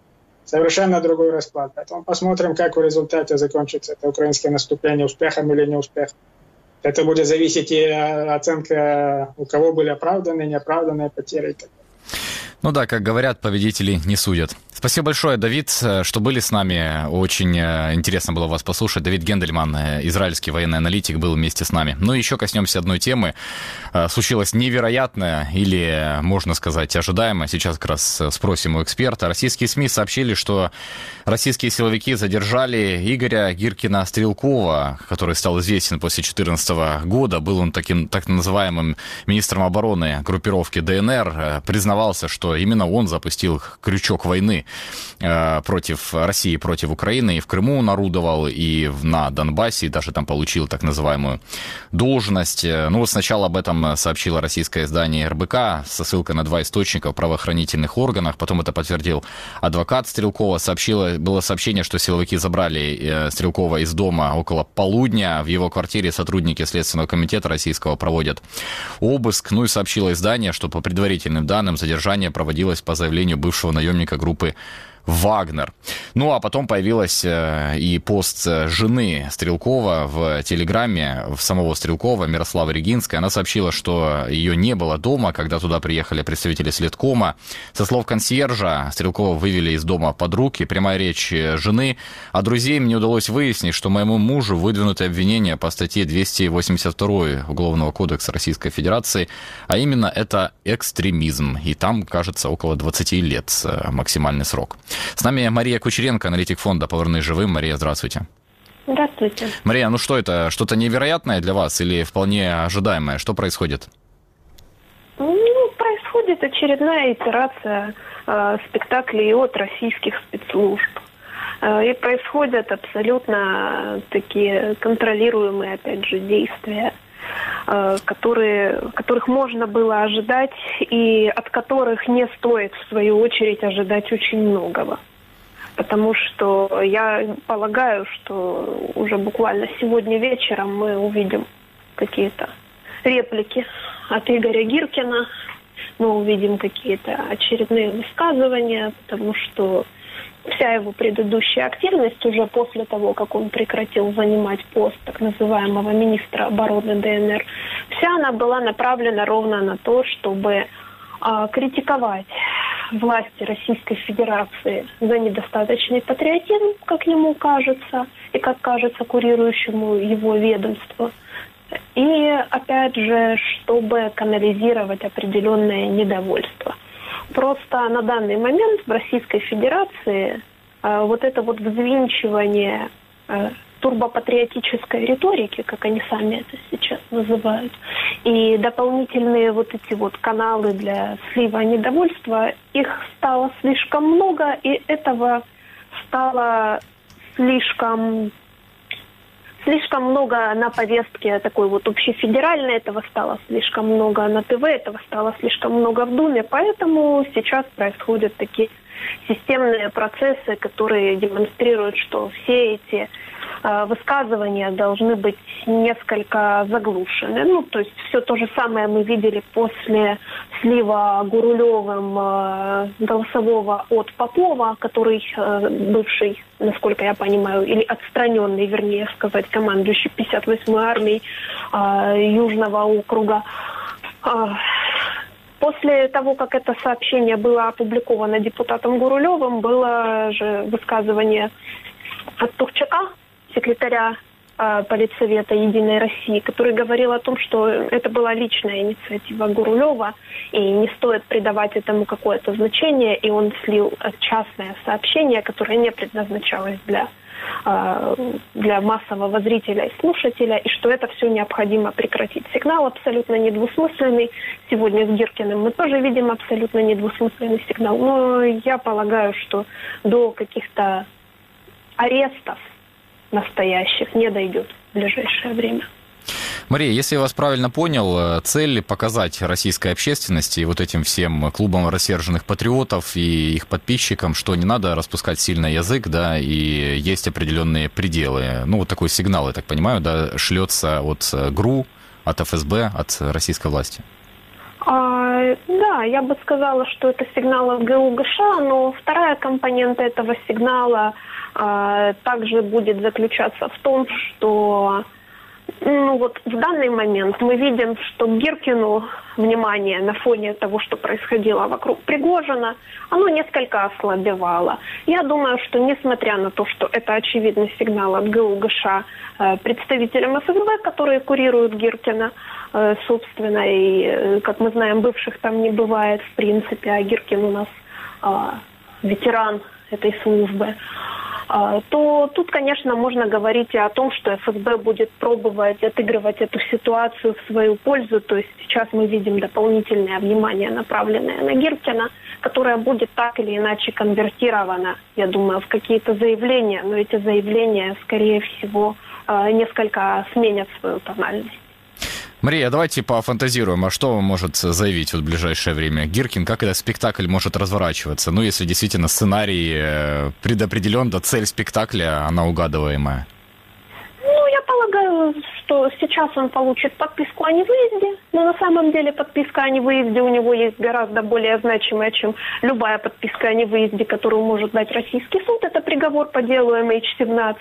совершенно другой расклад. Поэтому посмотрим, как в результате закончится это украинское наступление, успехом или неуспехом. Это будет зависеть и оценка, у кого были оправданные, неоправданные потери. Ну да, как говорят, победители не судят. Спасибо большое, Давид, что были с нами. Очень э, интересно было вас послушать. Давид Гендельман, э, израильский военный аналитик, был вместе с нами. Ну еще коснемся одной темы. Э, случилось невероятное или, можно сказать, ожидаемо. Сейчас как раз спросим у эксперта. Российские СМИ сообщили, что российские силовики задержали Игоря Гиркина-Стрелкова, который стал известен после 2014 года. Был он таким так называемым министром обороны группировки ДНР. Признавался, что именно он запустил крючок войны э, против России, против Украины, и в Крыму нарудовал, и на Донбассе, и даже там получил так называемую должность. Ну вот сначала об этом сообщило российское издание РБК со ссылкой на два источника в правоохранительных органах, потом это подтвердил адвокат Стрелкова, сообщила, было сообщение, что силовики забрали э, Стрелкова из дома около полудня, в его квартире сотрудники Следственного комитета российского проводят обыск, ну и сообщило издание, что по предварительным данным задержание проводилось по заявлению бывшего наемника группы Вагнер. Ну, а потом появилась э, и пост э, жены Стрелкова в Телеграме, в самого Стрелкова, Мирослава Регинская. Она сообщила, что ее не было дома, когда туда приехали представители Следкома. Со слов консьержа, Стрелкова вывели из дома подруг, и прямая речь э, жены. А друзей мне удалось выяснить, что моему мужу выдвинуты обвинения по статье 282 Уголовного кодекса Российской Федерации, а именно это экстремизм. И там, кажется, около 20 лет максимальный срок. С нами Мария Кучеренко, аналитик фонда «Повернись живым». Мария, здравствуйте. Здравствуйте. Мария, ну что это, что-то невероятное для вас или вполне ожидаемое? Что происходит? Ну, происходит очередная итерация э, спектаклей от российских спецслужб. Э, и происходят абсолютно такие контролируемые, опять же, действия которые, которых можно было ожидать и от которых не стоит, в свою очередь, ожидать очень многого. Потому что я полагаю, что уже буквально сегодня вечером мы увидим какие-то реплики от Игоря Гиркина, мы увидим какие-то очередные высказывания, потому что вся его предыдущая активность уже после того, как он прекратил занимать пост так называемого министра обороны ДНР, вся она была направлена ровно на то, чтобы а, критиковать власти Российской Федерации за недостаточный патриотизм, как ему кажется, и как кажется курирующему его ведомству. И, опять же, чтобы канализировать определенное недовольство – Просто на данный момент в Российской Федерации э, вот это вот взвинчивание э, турбопатриотической риторики, как они сами это сейчас называют, и дополнительные вот эти вот каналы для слива недовольства, их стало слишком много, и этого стало слишком слишком много на повестке такой вот общефедеральной, этого стало слишком много на ТВ, этого стало слишком много в Думе, поэтому сейчас происходят такие системные процессы, которые демонстрируют, что все эти Э, высказывания должны быть несколько заглушены. Ну, то есть все то же самое мы видели после слива Гурулевым э, голосового от Попова, который э, бывший, насколько я понимаю, или отстраненный, вернее сказать, командующий 58-й армией Южного округа. После того, как это сообщение было опубликовано депутатом Гурулевым, было же высказывание от Тухчака, секретаря э, Политсовета Единой России, который говорил о том, что это была личная инициатива Гурулева, и не стоит придавать этому какое-то значение, и он слил частное сообщение, которое не предназначалось для для массового зрителя и слушателя, и что это все необходимо прекратить. Сигнал абсолютно недвусмысленный. Сегодня с Гиркиным мы тоже видим абсолютно недвусмысленный сигнал. Но я полагаю, что до каких-то арестов настоящих не дойдет в ближайшее время. Мария, если я вас правильно понял, э, цель показать российской общественности и вот этим всем клубам рассерженных патриотов и их подписчикам, что не надо распускать сильно язык, да, и есть определенные пределы. Ну, вот такой сигнал, я так понимаю, да, шлется от э, ГРУ, от ФСБ, от российской власти. А, да, я бы сказала, что это сигнал от ГУ ГШ, но вторая компонента этого сигнала – а, также будет заключаться в том, что ну вот в данный момент мы видим, что Гиркину внимание на фоне того, что происходило вокруг Пригожина, оно несколько ослабевало. Я думаю, что несмотря на то, что это очевидный сигнал от ГУГШ э, представителям ФСБ, которые курируют Гиркина, э, собственно, и, э, как мы знаем, бывших там не бывает в принципе, а Гиркин у нас ветеран этой службы. А, то тут, конечно, можно говорить и о том, что ФСБ будет пробовать отыгрывать эту ситуацию в свою пользу. То есть сейчас мы видим дополнительное внимание, направленное на Гиркина, которое будет так или иначе конвертировано, я думаю, в какие-то заявления. Но эти заявления, скорее всего, а, несколько сменят свою тональность. Мария, давайте пофантазируем. А что может заявить вот в ближайшее время Гиркин? Как этот спектакль может разворачиваться? Ну, если действительно сценарий э, предопределен, да цель спектакля, она угадываемая. Ну, я полагаю, что сейчас он получит подписку о невыезде, но на самом деле подписка о невыезде у него есть гораздо более значимая, чем любая подписка о невыезде, которую может дать российский суд. Это приговор по делу MH17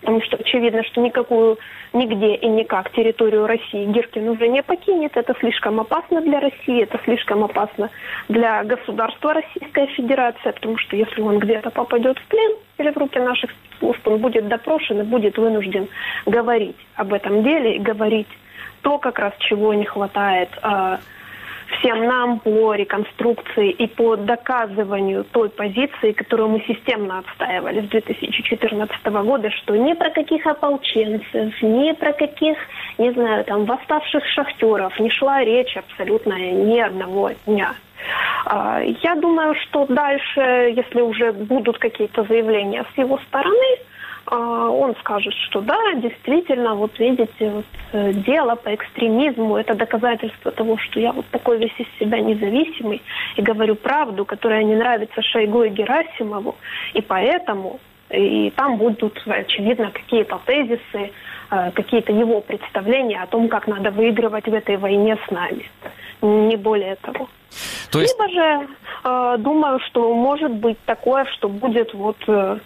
потому что очевидно, что никакую, нигде и никак территорию России Гиркин уже не покинет. Это слишком опасно для России, это слишком опасно для государства Российская Федерация, потому что если он где-то попадет в плен или в руки наших спецслужб, он будет допрошен и будет вынужден говорить об этом деле и говорить то, как раз чего не хватает э, всем нам по реконструкции и по доказыванию той позиции, которую мы системно отстаивали с 2014 года, что ни про каких ополченцев, ни про каких, не знаю, там, восставших шахтеров не шла речь абсолютно ни одного дня. А, я думаю, что дальше, если уже будут какие-то заявления с его стороны, он скажет, что да, действительно, вот видите, вот э, дело по экстремизму, это доказательство того, что я вот такой весь из себя независимый и говорю правду, которая не нравится Шойгу и Герасимову, и поэтому и там будут, очевидно, какие-то тезисы, э, какие-то его представления о том, как надо выигрывать в этой войне с нами. Не более того. То есть... Либо же э, думаю, что может быть такое, что будет вот э,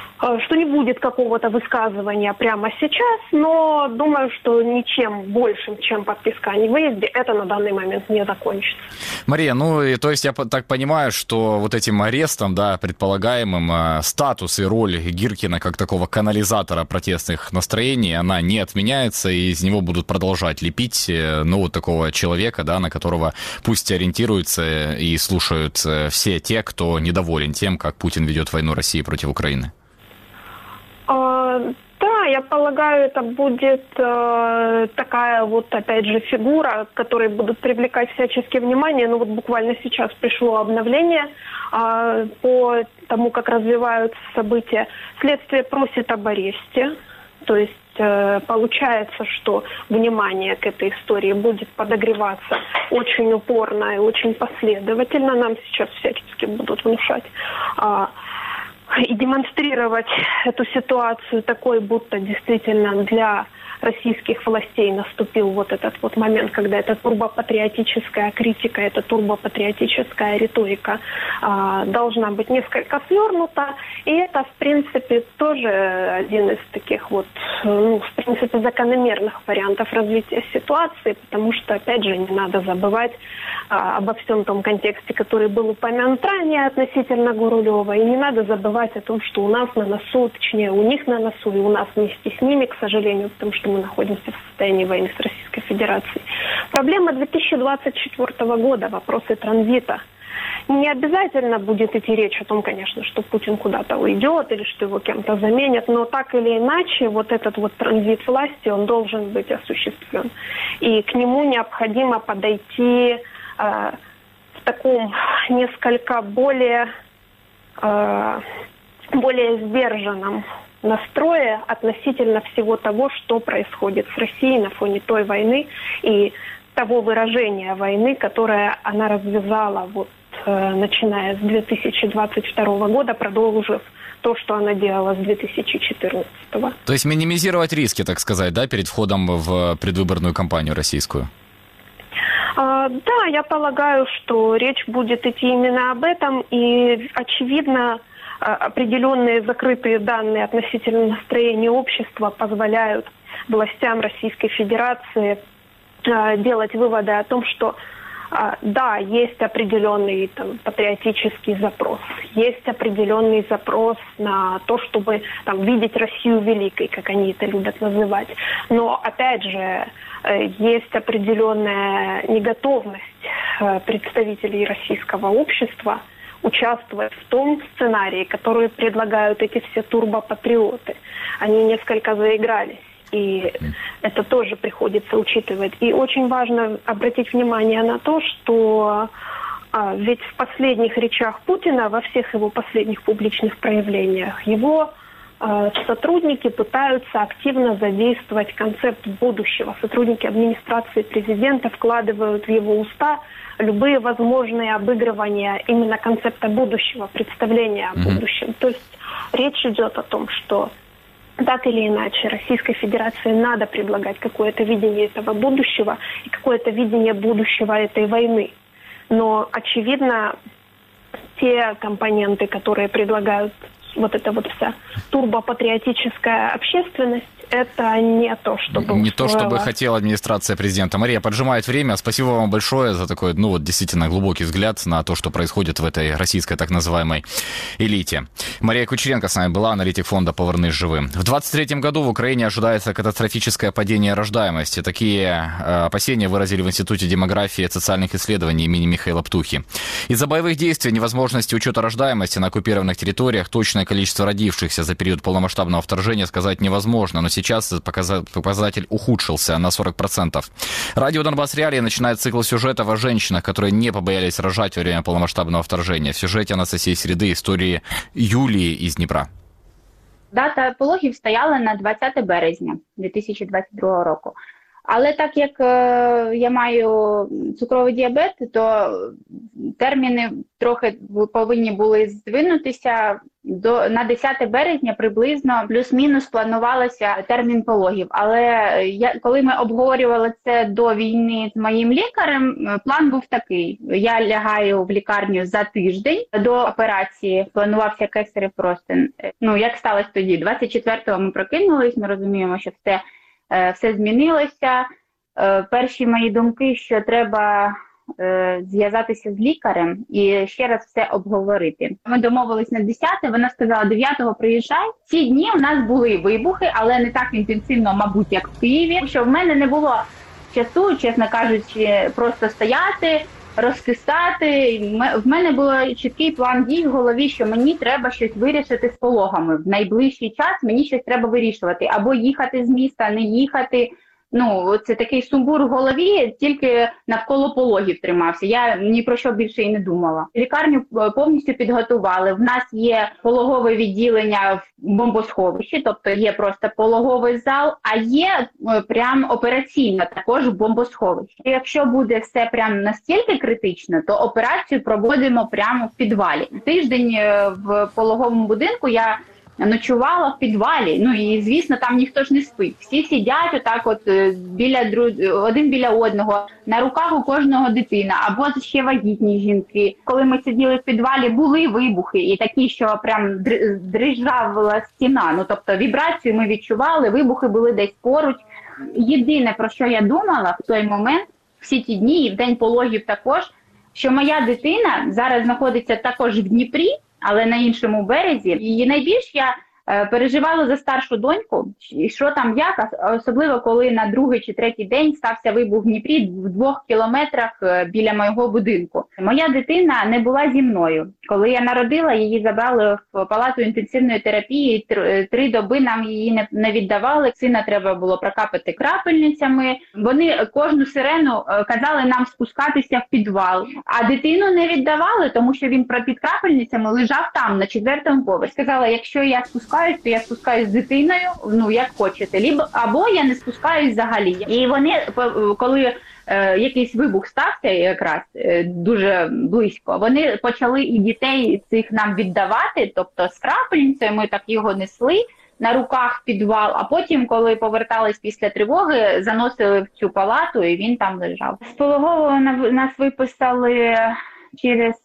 Э, что не будет какого-то высказывания прямо сейчас, но думаю, что ничем большим, чем подписка о невыезде, это на данный момент не закончится. Мария, ну, и, то есть я так понимаю, что вот этим арестом, да, предполагаемым, э, статус и роль Гиркина как такого канализатора протестных настроений, она не отменяется, и из него будут продолжать лепить, э, ну, вот такого человека, да, на которого пусть ориентируются и слушают все те, кто недоволен тем, как Путин ведет войну России против Украины. Да, я полагаю, это будет э, такая вот, опять же, фигура, которой будут привлекать всяческие внимание. Ну вот буквально сейчас пришло обновление э, по тому, как развиваются события. Следствие просит об аресте. То есть э, получается, что внимание к этой истории будет подогреваться очень упорно и очень последовательно. Нам сейчас всячески будут внушать. Э, и демонстрировать эту ситуацию такой, будто действительно для российских властей наступил вот этот вот момент, когда эта турбопатриотическая критика, эта турбопатриотическая риторика э, должна быть несколько свернута. И это, в принципе, тоже один из таких вот, ну, в принципе, закономерных вариантов развития ситуации, потому что, опять же, не надо забывать э, обо всем том контексте, который был упомянут ранее относительно Гурулева. И не надо забывать о том, что у нас на носу, точнее, у них на носу и у нас вместе с ними, к сожалению, потому что мы находимся в состоянии войны с Российской Федерацией. Проблема 2024 года, вопросы транзита. Не обязательно будет идти речь о том, конечно, что Путин куда-то уйдет или что его кем-то заменят, но так или иначе вот этот вот транзит власти, он должен быть осуществлен. И к нему необходимо подойти э, в таком несколько более, э, более сдержанном настрое относительно всего того, что происходит с Россией на фоне той войны и того выражения войны, которое она развязала вот э, начиная с 2022 года, продолжив то, что она делала с 2014. То есть минимизировать риски, так сказать, да, перед входом в предвыборную кампанию российскую? А, да, я полагаю, что речь будет идти именно об этом, и очевидно, определенные закрытые данные относительно настроения общества позволяют властям Российской Федерации а, делать выводы о том, что а, да, есть определенный там, патриотический запрос, есть определенный запрос на то, чтобы там, видеть Россию великой, как они это любят называть. Но, опять же, э, есть определенная неготовность э, представителей российского общества участвовать в том сценарии, который предлагают эти все турбопатриоты. Они несколько заигрались. И это тоже приходится учитывать. И очень важно обратить внимание на то, что а, ведь в последних речах Путина, во всех его последних публичных проявлениях, его а, сотрудники пытаются активно задействовать концепт будущего. Сотрудники администрации президента вкладывают в его уста любые возможные обыгрывания именно концепта будущего, представления о будущем. То есть речь идет о том, что так или иначе Российской Федерации надо предлагать какое-то видение этого будущего и какое-то видение будущего этой войны. Но, очевидно, те компоненты, которые предлагают вот эта вот вся турбопатриотическая общественность, это не то, чтобы Не то, чтобы хотела администрация президента. Мария, поджимает время. Спасибо вам большое за такой, ну вот, действительно глубокий взгляд на то, что происходит в этой российской так называемой элите. Мария Кучеренко с нами была, аналитик фонда «Повернись живым». В 2023 году в Украине ожидается катастрофическое падение рождаемости. Такие э, опасения выразили в Институте демографии и социальных исследований имени Михаила Птухи. Из-за боевых действий, невозможности учета рождаемости на оккупированных территориях, точное количество родившихся за период полномасштабного вторжения сказать невозможно, но сейчас показатель ухудшился на 40%. Радио Донбасс Реалии начинает цикл сюжетов о женщинах, которые не побоялись рожать во время полномасштабного вторжения. В сюжете Анастасии Среды истории Юлии из Днепра. Дата пологів стояла на 20 березня 2022 року. Але так як я маю цукровий діабет, то терміни трохи повинні були здвинутися до на 10 березня приблизно плюс-мінус планувалося термін пологів. Але я коли ми обговорювали це до війни з моїм лікарем, план був такий: я лягаю в лікарню за тиждень до операції. Планувався кесарів простин. Ну як сталося тоді? 24-го ми прокинулись. Ми розуміємо, що все, все змінилося. Перші мої думки, що треба зв'язатися з лікарем і ще раз все обговорити. Ми домовились на 10, вона сказала, 9-го приїжджай. Ці дні у нас були вибухи, але не так інтенсивно, мабуть, як в Києві. Що в мене не було часу, чесно кажучи, просто стояти. Розкисати в мене був чіткий план дій в голові, що мені треба щось вирішити з пологами. В найближчий час мені щось треба вирішувати або їхати з міста, не їхати. Ну, це такий сумбур в голові, тільки навколо пологів тримався. Я ні про що більше і не думала. Лікарню повністю підготували. В нас є пологове відділення в бомбосховищі, тобто є просто пологовий зал, а є прям операційна також в бомбосховищі. Якщо буде все прям настільки критично, то операцію проводимо прямо в підвалі. Тиждень в пологовому будинку я ночувала в підвалі. Ну і звісно, там ніхто ж не спить. Всі сидять отак, от біля дру... один біля одного, на руках у кожного дитина, або ще вагітні жінки. Коли ми сиділи в підвалі, були вибухи, і такі, що прям дрижала стіна. Ну тобто вібрацію ми відчували, вибухи були десь поруч. Єдине про що я думала в той момент, всі ті дні, і в день пологів також, що моя дитина зараз знаходиться також в Дніпрі але на іншому березі. І найбільш я е, переживала за старшу доньку, і що там як, особливо коли на другий чи третій день стався вибух в Дніпрі в двох кілометрах е, біля моєго будинку. Моя дитина не була зі мною. Коли я народила, її забрали в палату інтенсивної терапії. Три доби нам її не, віддавали. Сина треба було прокапати крапельницями. Вони кожну сирену казали нам спускатися в підвал, а дитину не віддавали, тому що він під крапельницями лежав там на четвертому поверсі. Сказала, якщо я спускаюсь, то я спускаюсь з дитиною. Ну як хочете, лібо або я не спускаюсь взагалі. І вони коли е, якийсь вибух стався, якраз е, дуже близько. Вони почали і дітей цих нам віддавати, тобто з крапельницею ми так його несли. На руках підвал, а потім, коли повертались після тривоги, заносили в цю палату, і він там лежав. З пологового нас виписали через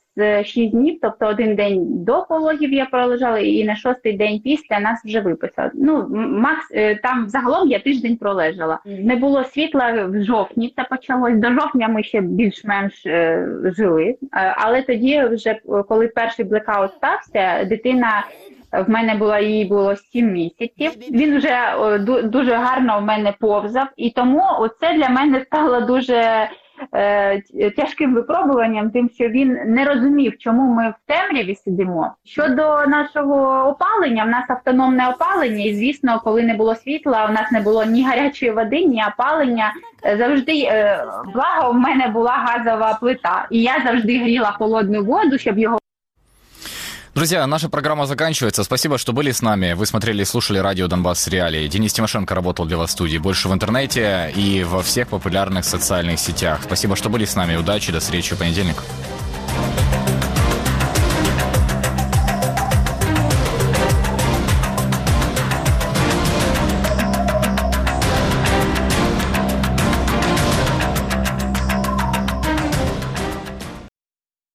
6 днів, тобто один день до пологів я пролежала, і на шостий день після нас вже виписали. Ну, Макс там загалом я тиждень пролежала. Не було світла в жовтні. Це почалось до жовтня. Ми ще більш-менш е, жили. Але тоді, вже коли перший блекаут стався, дитина. В мене була їй було 7 місяців. Він вже дуже гарно в мене повзав, і тому це для мене стало дуже е, тяжким випробуванням, тим, що він не розумів, чому ми в темряві сидимо. Щодо нашого опалення, в нас автономне опалення, і звісно, коли не було світла, у нас не було ні гарячої води, ні опалення. Е, Завжди е, благо, в мене була газова плита, і я завжди гріла холодну воду, щоб його Друзья, наша программа заканчивается. Спасибо, что были с нами. Вы смотрели и слушали радио Донбасс Реалии. Денис Тимошенко работал для вас в студии. Больше в интернете и во всех популярных социальных сетях. Спасибо, что были с нами. Удачи, до встречи в понедельник.